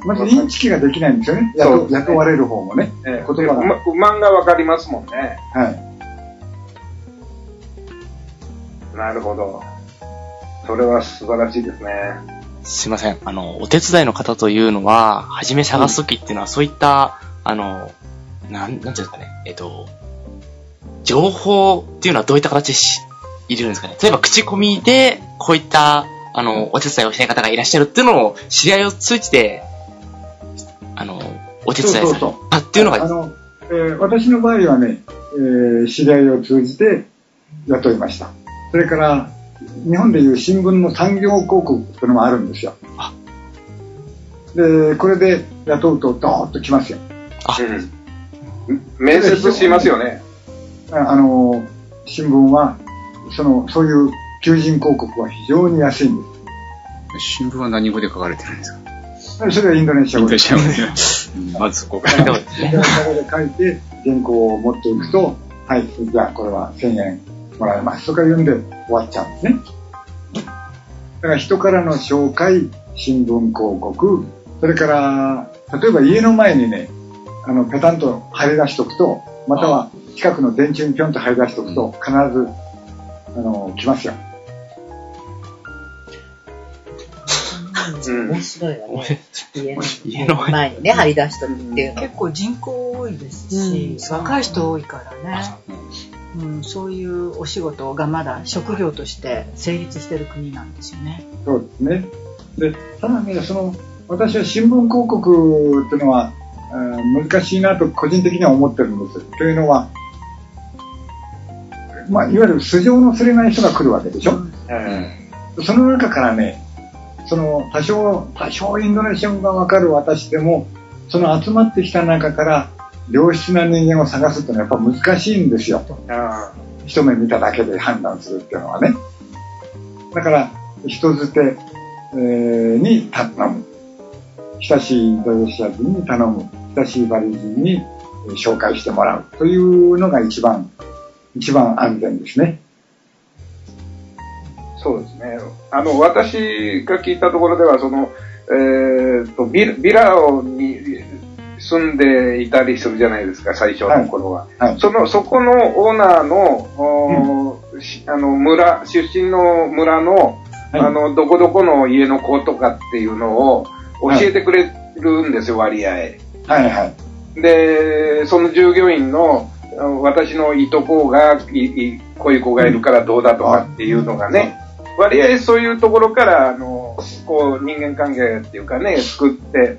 まずインチキができないんですよね。雇雇われる方もね。ええ言葉がでうま不満がわかりますもんね。はい。なるほど。それは素晴らしいですね。すいません。あの、お手伝いの方というのは、はじめ探すときっていうのは、そういった、あの、なん、なんていうんですかね、えっと、情報っていうのはどういった形でし入れるんですかね。例えば、口コミで、こういった、あの、お手伝いをしたい方がいらっしゃるっていうのを、知り合いを通じて、あの、お手伝いされたっていうのが、あの、えー私の場合はね、えー知り合いを通じて雇いました。それから、日本でいう新聞の産業広告っていうのもあるんですよ。で、これで雇うとドーッと来ますよ。うん。面接しますよね。ああの、新聞は、その、そういう求人広告は非常に安いんで新聞は何語で書かれてるんですか？す。それはインドネシア語で。インドネシア語で。うんまずそこから。インドネシア語で書いて、原稿を持っていくと、はい、じゃあこれは1000円もらえますとか言うんで終わっちゃうんですね。だから人からの紹介、新聞広告、それから、例えば家の前にね、あの、ペタンと貼り出しとくと、または近くの電柱にぴょんと貼り出しとくと、必ず、あの、来ますよ。うん面白いわね。家の家の前前にね、張り出しとくっていうの。結構人口多いですし、うん若い人多いからね、うん、そういうお仕事がまだ職業として成立してる国なんですよね。そうですね。で、ただね、その、私は新聞広告っていうのは、あー難しいなと個人的には思ってるんです。というのは、まあ、いわゆる素性の知れない人が来るわけでしょ。その中からね、その多少、多少インドネシア語がわかる私でも、その集まってきた中から良質な人間を探すっていうのはやっぱ難しいんですよ。あ一目見ただけで判断するっていうのはね。だから、人づて、えーに頼む。親しいインドネシア人に頼む。親しいバリ人にえー紹介してもらう。というのが一番、一番安全ですね。そうですね。あの、私が聞いたところでは、その、えーと、ビラビラに住んでいたりするじゃないですか、最初の頃は。はい。その、そこのオーナーの、おーしあの、村、出身の村の、はいあの、どこどこの家の子とかっていうのを教えてくれるんですよ、割合。はいはい。で、その従業員の、私のいとこがいい、こういう子がいるからどうだとかっていうのがね、割合そういうところから、あの、こう、人間関係っていうかね、作ってはい、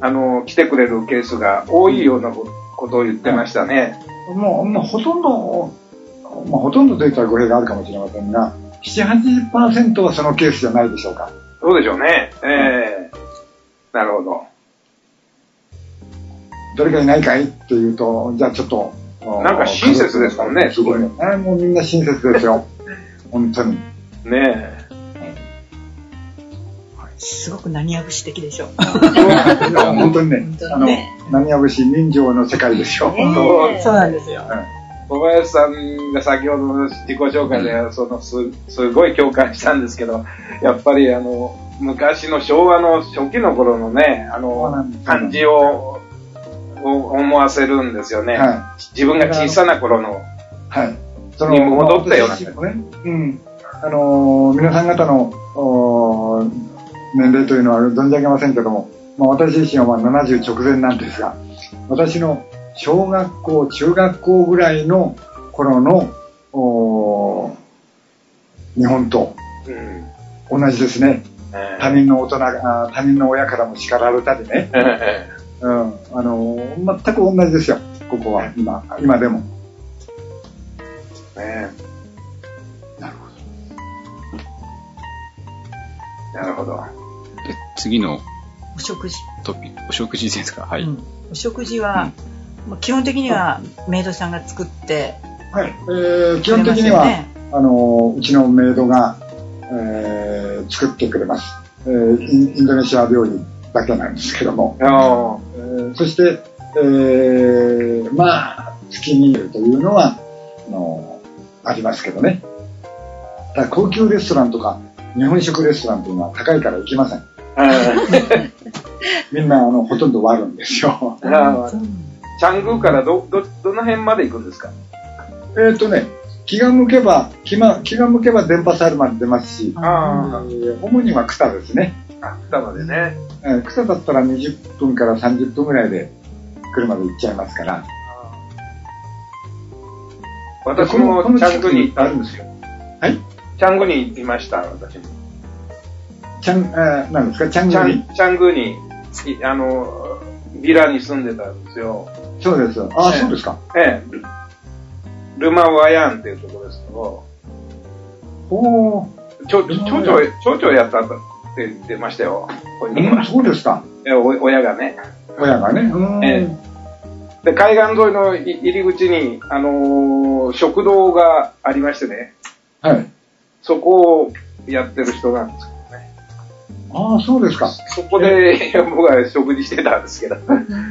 あの、来てくれるケースが多いようなことを言ってましたね。もう、もうほとんど、まあ、ほとんどといったら語弊があるかもしれませんが、7、80%はそのケースじゃないでしょうか。そうでしょうね。ええなるほど。どれかいないかいって言うと、じゃあちょっと。なんか親切ですもんねすごいあもうみんな親切ですよ。(laughs) 本当に。ねすごく何やぶし的でしょ。(laughs) 本当にね、あの、ね何やぶし人情の世界ですよ。ねそうそうなんですよ。小林さんが先ほどの自己紹介で、そのす、すごい共感したんですけど、やっぱりあの、昔の昭和の初期の頃のね、あの感じを、を思わせるんですよね。は自分が小さな頃の。はい。そに戻ったようなね。うん。あのー皆さん方の、年齢というのは存じ上げませんけども、まあ、私自身はまあ70直前なんですが、私の小学校、中学校ぐらいの頃のお日本とうん。同じですね。え他人の大人が、あ他人の親からも叱られたりね。えうん。あのー全く同じですよ。ここは、今、今でも。ねなるなるほど。で、次のお食事。トピお食事ですか？はい。うんお食事は、まあ基本的にはメイドさんが作ってはい。えー、基本的には、ねあのーうちのメイドが、えー作ってくれます。えーインドネシア料理だけなんですけども。えーそして、えーまあ、月にというのは、あのありますけどね。ただ高級レストランとか、日本食レストランというのは高いから行きません。みんな、あの、ほとんど割るんですよ。チャングーからど、ど、どの辺まで行くんですか？えっとね、気が向けば、気ま気が向けば電波サイルまで出ますし、あえー主には草ですね。あ、北までね。えー草だったら20分から30分ぐらいで車で行っちゃいますから。私もチャングに行ったんですよ。はい？チャングに行きました、私も。チャン、えー、何ですか？チャングリンチャングに、いあの、ビラに住んでたんですよ。そうです。あ、ええそうですか。ええ。ルマワヤンっていうところですけど、おー。町町長、町長やったって言ってましたよ。本人は。そうですか。えお親がね。親がね。うーん。えで、海岸沿いのい入り口に、あのー食堂がありましてね、はい。そこをやってる人なんです。ああ、そうですか。そこで僕は食事してたんですけど。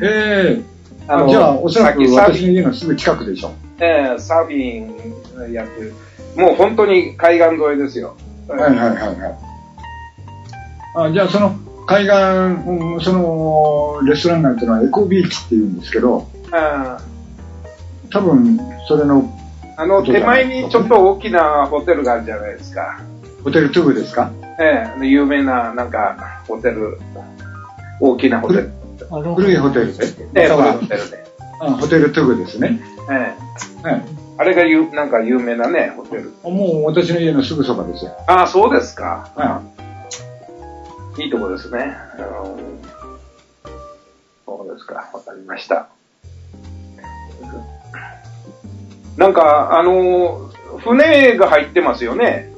ええあのじゃあ、おそらく私の家のすぐ近くでしょ。ええサーフィンやってる。もう本当に海岸沿いですよ。はいはいはいはい。あじゃあ、その、海岸、うんその、レストラン街っていうのはエコビーチって言うんですけど、あ多分、それの、あの、手前にちょっと大きなホテルがあるじゃないですか。ホテルトゥグですか？ええ有名な、なんか、ホテル、大きなホテル。古いホテルで。ええホテルで。あホテルトゥグですね。ええはい。あれがゆなんか有名なね、ホテル。もう私の家のすぐそばですよ。ああ、そうですか。はいいとこですね。うんそうですか。わかりました。なんか、あの、船が入ってますよね。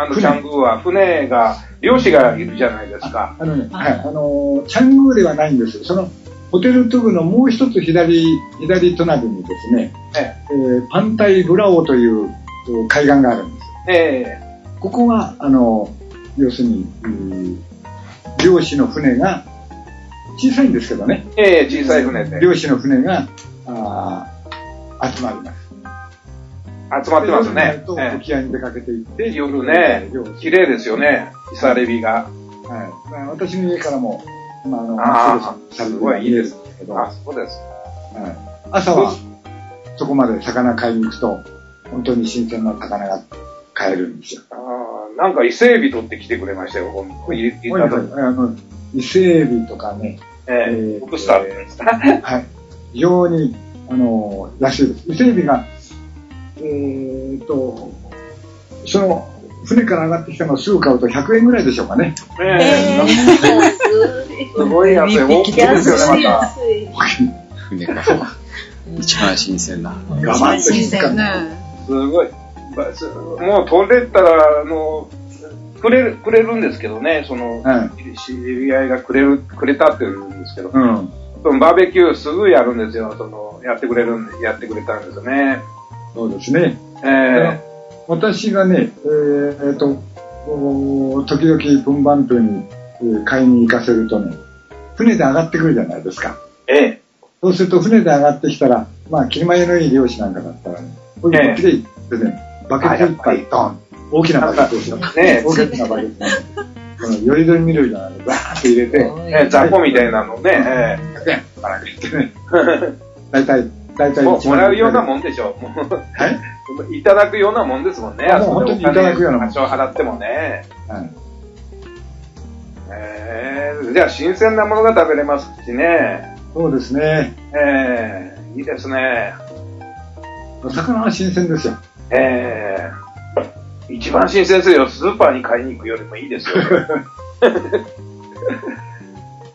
あの、チ船ャングーは。船が、漁師がいるじゃないですか。あのね、はい、あのー、チャングーではないんです。その、ホテルトゥグのもう一つ左、左隣にですね、ええーパンタイブラオというえー海岸があるんです。ええここは、あの、要するに、えー漁師の船が、小さいんですけどね、ええ小さい船で。漁師の船が、あー集まります。集まってますね。とえ沖合に出かけていって、え夜ね綺麗ですよね。イサレビが。はい。まあ私の家からも、まあ、あの、あすごいいいですけど、あはい、そうです。朝は、そこまで魚買いに行くと、本当に新鮮な魚が買えるんですよ。あーなんか伊勢海老取ってきてくれましたよ。ほんと伊勢海老とかね、えええーロブスターって言うんですか？はい。非常に、あの、安いです。伊勢海老が、えーっと、その、船から上がってきたのをすぐ買うと100円ぐらいでしょうかね。ええすごい安い。大きいですよね、また。船が。一番新鮮な。我慢というか、すごい。もう取れたら、あの、くれる、くれるんですけどね、その、はい。知り合いがくれる、くれたって言うんですけど、うん。そのバーベキューすぐやるんですよ。その、やってくれるんで、やってくれたんですよね。そうですね。え私がね、えーえーっと、お時々分番島に、えー買いに行かせるとね、船で上がってくるじゃないですか。ええ。そうすると船で上がってきたら、まあ、切り前のいい漁師なんかだったらね、これ持ってきてね、バケツいっぱい。ドン。大きなバケツです。よ。ねえ大きなバケツね。このよりどりみるみたいなのバーって入れて、ええ雑魚みたいなのね、え100円バラけてね、え大体、大体もらうようなん。もんでしょう。もうはいいただくようなもんですもんね。あもう本当にいただくようなもん多少払ってもね。はい。えー、じゃあ新鮮なものが食べれますしね。そうですね。えー、いいですね。魚は新鮮ですよ。えー、一番新鮮ですよ。スーパーに買いに行くよりもいいですよ。(laughs)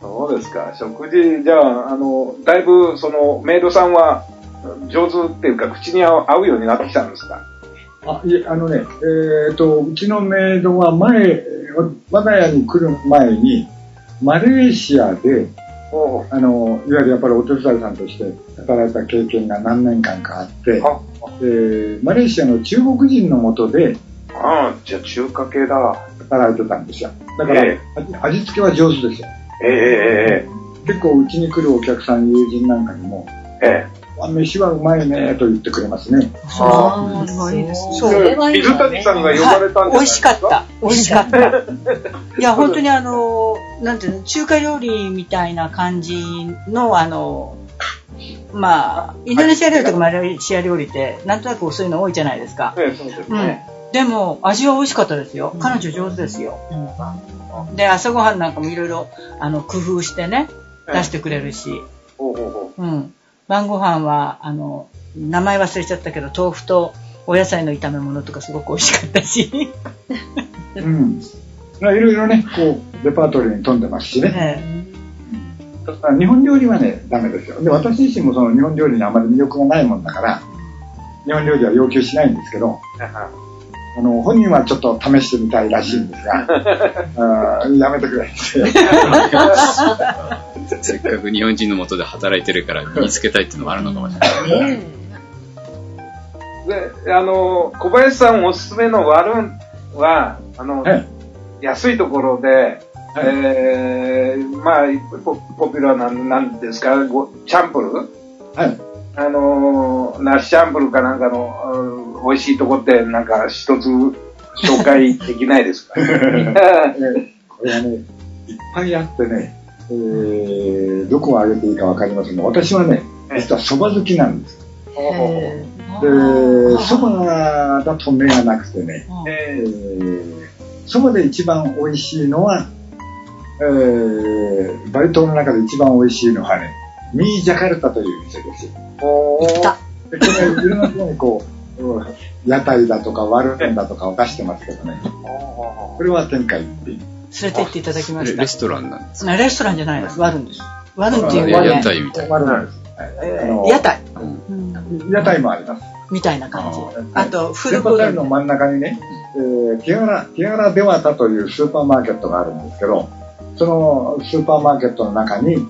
そうですか。食事、じゃあ、あの、だいぶ、その、メイドさんは、上手っていうか、口に合うようになってきたんですか？あ、いえ、あのね、えっ、と、うちのメイドは前、我が家に来る前に、マレーシアで、あの、いわゆるやっぱりお手伝いさんとして働いた経験が何年間かあって、えーマレーシアの中国人のもとでああ、じゃあ中華系だ。働いてたんですよ。だから、え味付けは上手ですよ。ええ結構うちに来るお客さん、友人なんかにも、ええあ飯はうまいねと言ってくれますね。ああ、いいです。そそうう。水谷さんが呼ばれたんじゃない美味しかった。美味しかった。(laughs) いや、本当にあの、なんていうの、中華料理みたいな感じの、あの、まあ、インドネシア料理とかマレーシア料理って、なんとなくそういうの多いじゃないですか。ええそうですうんね。。でも、味は美味しかったですよ。彼女上手ですよ。で、朝ごはんなんかもいろいろ、あの、工夫してね、出してくれるし。ほうん。晩ご飯は、あの、名前忘れちゃったけど、豆腐とお野菜の炒め物とかすごく美味しかったし。うん。まあいろいろね、こう、レパートリーに富んでますしね。えだから日本料理はね、ダメですよ。で、私自身もその日本料理にあまり魅力がないもんだから、日本料理は要求しないんですけど、う。あの、本人はちょっと試してみたいらしいんですが、(laughs) あーやめてくれって。(laughs) せっかく日本人のもとで働いてるから身につけたいっていうのもあるのかもしれない。で、あの、小林さんおすすめのワルンは、あの、はい安いところで、えー、まあ、ポポピュラーなんなんですか、ごチャンプルはい。あの、ナッシャンプルかなんかの、うん美味しいとこって、なんか一つ紹介できないですかえーこれはね、いっぱいあってね、えーどこを挙げていいかわかりませんが、私はね、実は蕎麦好きなんです。で、蕎麦だと目がなくてね、えー。蕎麦で一番美味しいのは、えーバリ島の中で一番美味しいのはね、ミージャカルタという店ですよ。行った。で、これ、いろんなところにこう、うん屋台だとかワルンだとかを出してますけどね、これは天下一品。連れて行っていただきました。レストランなんです。レストランじゃないです。ワルンです。ワルンっていうやのはね屋台みたいな。ワルンです。屋台屋台もあります。みたいな感じ。あと、フーセドコートパタルの真ん中にね、えー、ティアラ、ティアラデワタというスーパーマーケットがあるんですけど、そのスーパーマーケットの中に、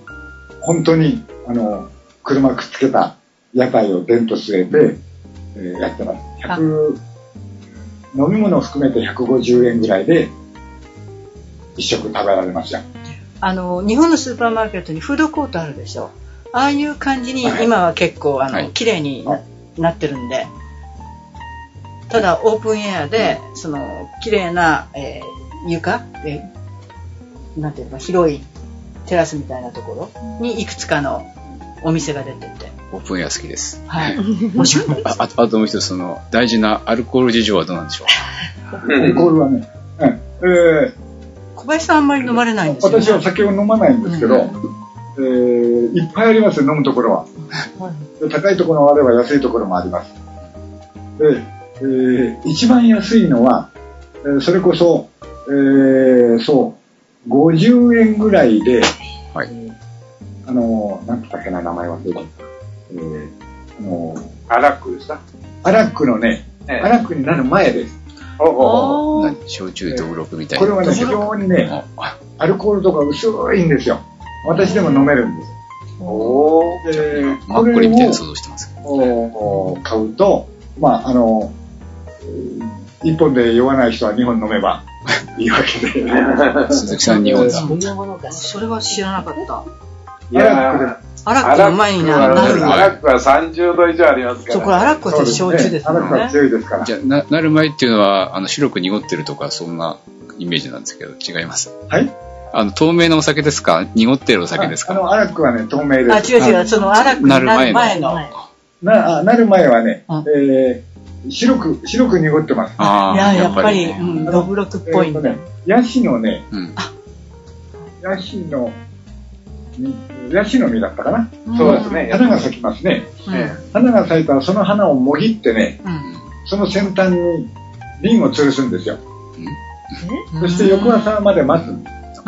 本当に、あの、車くっつけた屋台を伝と据えて、えーやってます。100、飲み物を含めて150円ぐらいで、一食食べられますよ。あの、日本のスーパーマーケットにフードコートあるでしょ。ああいう感じに今は結構、あの、はい。綺麗にななってるんで、ただオープンエアで、その、綺麗な、えー床、えーなんていうのか、広いテラスみたいなところにいくつかのお店が出てて、オープンエア好きです。はい。(laughs) 面白いです。ああともう一つ、その、大事なアルコール事情はどうなんでしょうアルコールはね、うんえー小林さんあんまり飲まれないんですよ、ね。私は酒を飲まないんですけど、えーいっぱいありますよ、飲むところは。で高いところもあれば安いところもあります。で、えー一番安いのは、えーそれこそ、えーそう、50円ぐらいで、はい。あのー、なんて言ったっけな、名前忘れちゃった。えーあのーアラックですかアラックのね、ええアラックになる前です。おお何焼酎ドブロクみたいな。これはね、非常にね、あアルコールとか薄いんですよ。私でも飲めるんです。おーでマッコリみたいな想像してますけど。を買うと、まあ、あの、1本で酔わない人は2本飲めば (laughs) いいわけで。(laughs) 鈴木さん日本だ。そういうものかそれは知らなかった。いやーアラックの前にななるアラックは30度以上ありますから。そう、これアラックって焼酎ですアラックは。強いですから。じゃあな、なる前っていうのは、あの、白く濁ってるとか、そんなイメージなんですけど、違います。はい？あの、透明なお酒ですか？濁ってるお酒ですか？あの、アラックはね、透明です。あ、違う違う、そのアラックになる前の。なあなる前はね、うんえー白く、白く濁ってます。ああ、いや、やっぱり、ねうん、ドブロクっぽいヤシのね、うん。ヤシの実、ヤシの実だったかな。そうですね。花が咲きますね。え花が咲いたらその花をもぎってね、うんその先端に瓶を吊るすんですよ。えそして翌朝まで待つ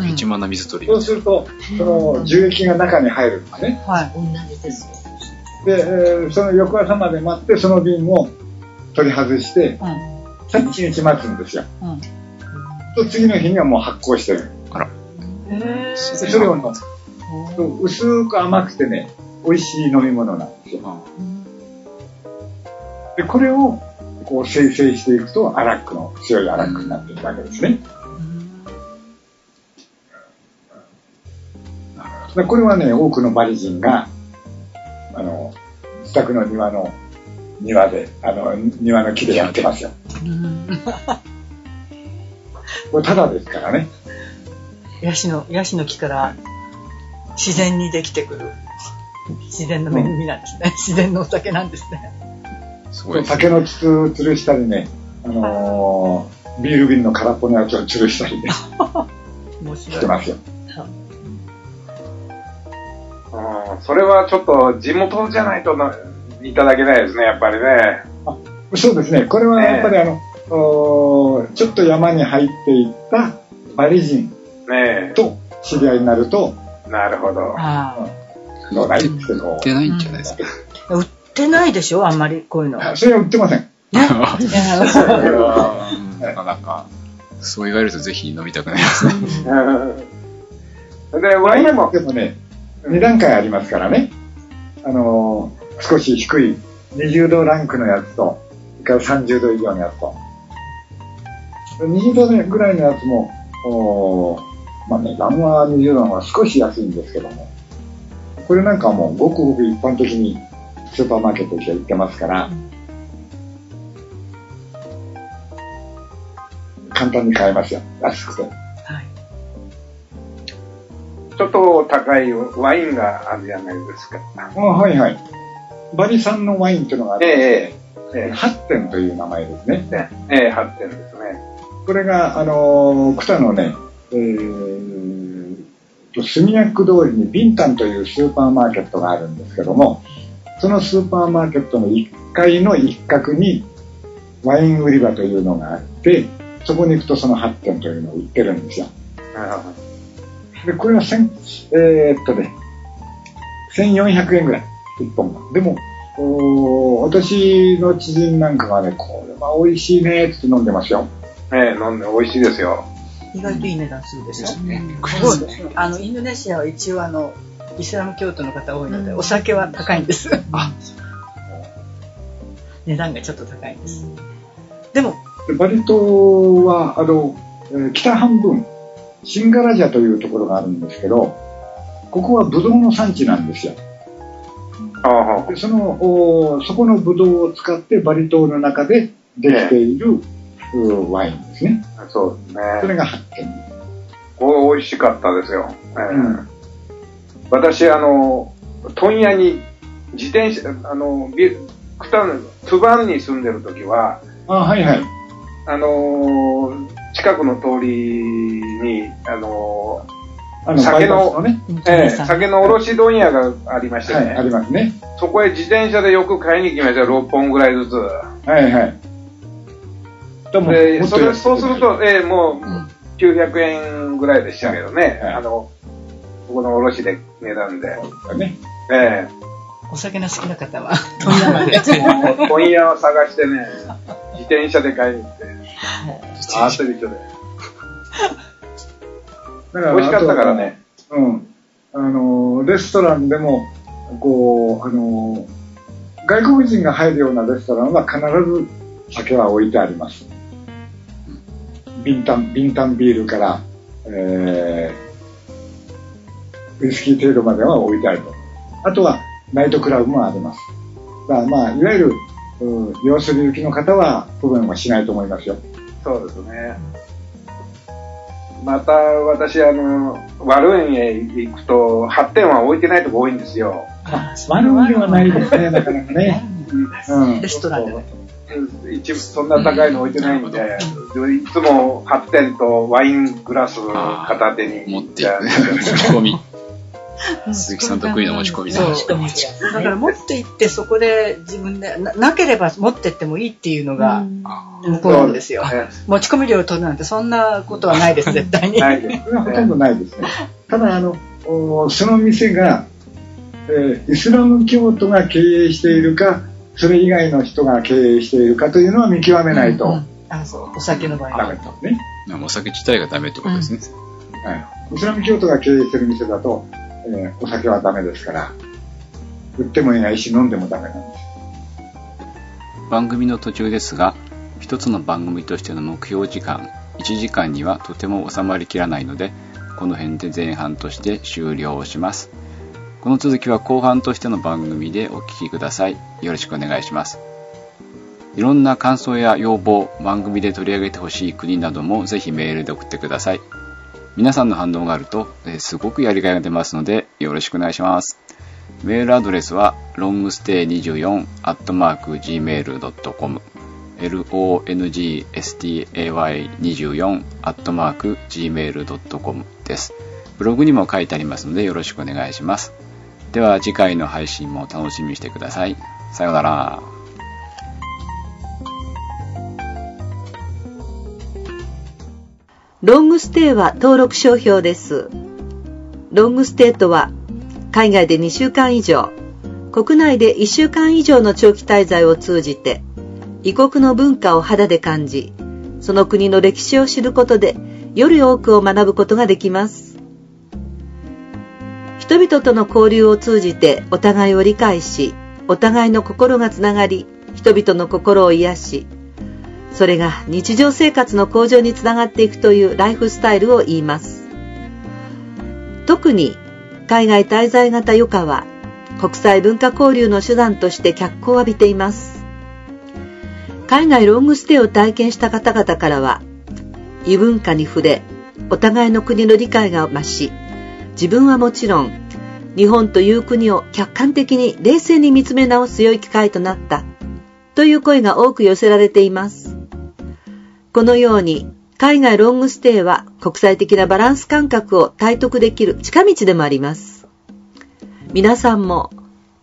一万な水鳥そうすると、その樹液が中に入るんですね。はい。同じですよ。で、えーその翌朝まで待って、その瓶を取り外して、うん。1日待つんですよ。うん。と次の日にはもう発酵してる。へーでそれを薄く甘くてね、美味しい飲み物なんですよ。で、これをこう生成していくと、アラックの、強いアラックになっていくわけですね。でこれはね、多くのバリ人が、あの、自宅の庭の、庭で、あの、庭の木でやってますよ。これただですからね。ヤシの、ヤシの木から自然にできてくる自然の恵みなんですね。自然のお酒なんですね。すごいね。竹の筒吊るしたりね、あのービール瓶の空っぽのやつを吊るしたりね、(laughs) 面白い。してますよ。うんそれはちょっと地元じゃないとないただけないですね、やっぱりね。そうですね。これはやっぱりあの、おーちょっと山に入っていったバリ人ねと知り合いになると、え。なるほど。あどうだいってこ売ってないんじゃないですか。あ売ってないでしょあんまりこういうの。う。それは売ってません。いや (laughs) なかなか、そう言われるとぜひ飲みたくなりますね。うんで、ワインも、でもね、2段階ありますからね。あのー少し低い20度ランクのやつと、それから30度以上のやつと。20度ぐらいのやつも、おーまあ値段は20度の方が少し安いんですけども、これなんかはもうごくごく一般的にスーパーマーケットで売ってますから、簡単に買えますよ。安くて。はい。ちょっと高いワインがあるじゃないですか。あはいはい。バリ産のワインっていうのがあって、えええハッテンという名前ですね。えええ発展ですね。これが、あのー、クタのね、えーと、墨薬通りにビンタンというスーパーマーケットがあるんですけども、そのスーパーマーケットの1階の一角にワイン売り場というのがあって、そこに行くとそのハッテンというのを売ってるんですよ。で、これは千、えーっとね、1400円ぐらい、1本が。でも、私の知人なんかがね、これは美味しいねって飲んでますよ。ええ飲んで美味しいですよ。意外といい値段するでしょ。ですね。(laughs) そうですね。あの、インドネシアは一応あの、イスラム教徒の方多いので、お酒は高いんです。(laughs) 値段がちょっと高いんです。でも、でバリ島は、あの、えー北半分、シンガラジャというところがあるんですけど、ここはブドウの産地なんですよ。ああでその、おそこのブドウを使ってバリ島の中でできている、うワインですね。そうですね。それが発見。これ美味しかったですよ。ええうん私、あの、問屋に自転車、あの、ビクタン、トゥバンに住んでる時は、あ、はいはい。あの、近くの通りに、あの、あの、酒のね。ええ酒の卸問屋がありましてね、はい、ありますね。そこへ自転車でよく買いに行きましたよ、6本ぐらいずつ。はいはい。でそれ、そうすると、ええもう、900円ぐらいでしたけどね、はいあの、ここの卸で値段で。ね。えお酒の好きな方は、問屋まで。え問屋を探してね、自転車で買いに行って、あーっと一緒で。だら美味しかったからね。うん。あの、レストランでも、こう、あの、外国人が入るようなレストランは必ず酒は置いてあります。ビンタン、ビンタンビールから、えー、ウイスキー程度までは置いてあると。あとは、ナイトクラブもあります。だからまあ、いわゆる、うん、様子見行きの方は不便はしないと思いますよ。そうですね。また、私、あの、悪いへ行くと、発展は置いてないとこ多いんですよ。あ悪いではないですね、(laughs) なかなかね。うん。レストランでね。うん一そんな高いの置いてないんで、いつも8点とワイングラス片手に持っていく。持 (laughs) ち込み。鈴木さん得意の持ち込みだ。そうだから持って行ってそこで自分でななければ持ってってもいいっていうのが向こうなんですよ。持ち込み料を取るなんてそんなことはないです絶対に。ないです。それはほとんどないですね。ただ、あの、おその店が、えーイスラム教徒が経営しているか、それ以外の人が経営しているかというのは見極めないとうんあそうお酒の場合ダメとね。まあお酒自体がダメってことですね。はい。イスラム教徒が経営している店だと、えーお酒はダメですから、売ってもいないし飲んでもダメなんです。番組の途中ですが、一つの番組としての目標時間、1時間にはとても収まりきらないので、この辺で前半として終了をします。この続きは後半としての番組でお聞きください。よろしくお願いします。いろんな感想や要望、番組で取り上げてほしい国などもぜひメールで送ってください。皆さんの反応があると、えすごくやりがいが出ますので、よろしくお願いします。メールアドレスは longstay24-gmail.com longstay24-gmail.com です。ブログにも書いてありますのでよろしくお願いします。では次回の配信も楽しみにしてください。さようなら。ロングステイは登録商標です。ロングステイとは、海外で2週間以上、国内で1週間以上の長期滞在を通じて、異国の文化を肌で感じ、その国の歴史を知ることで、より多くを学ぶことができます。人々との交流を通じてお互いを理解し、お互いの心がつながり、人々の心を癒し、それが日常生活の向上につながっていくというライフスタイルを言います。特に海外滞在型余暇は国際文化交流の手段として脚光を浴びています。海外ロングステイを体験した方々からは異文化に触れお互いの国の理解が増し自分はもちろん日本という国を客観的に冷静に見つめ直す良い機会となったという声が多く寄せられています。このように海外ロングステイは国際的なバランス感覚を体得できる近道でもあります。皆さんも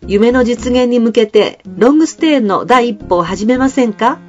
夢の実現に向けてロングステイの第一歩を始めませんか？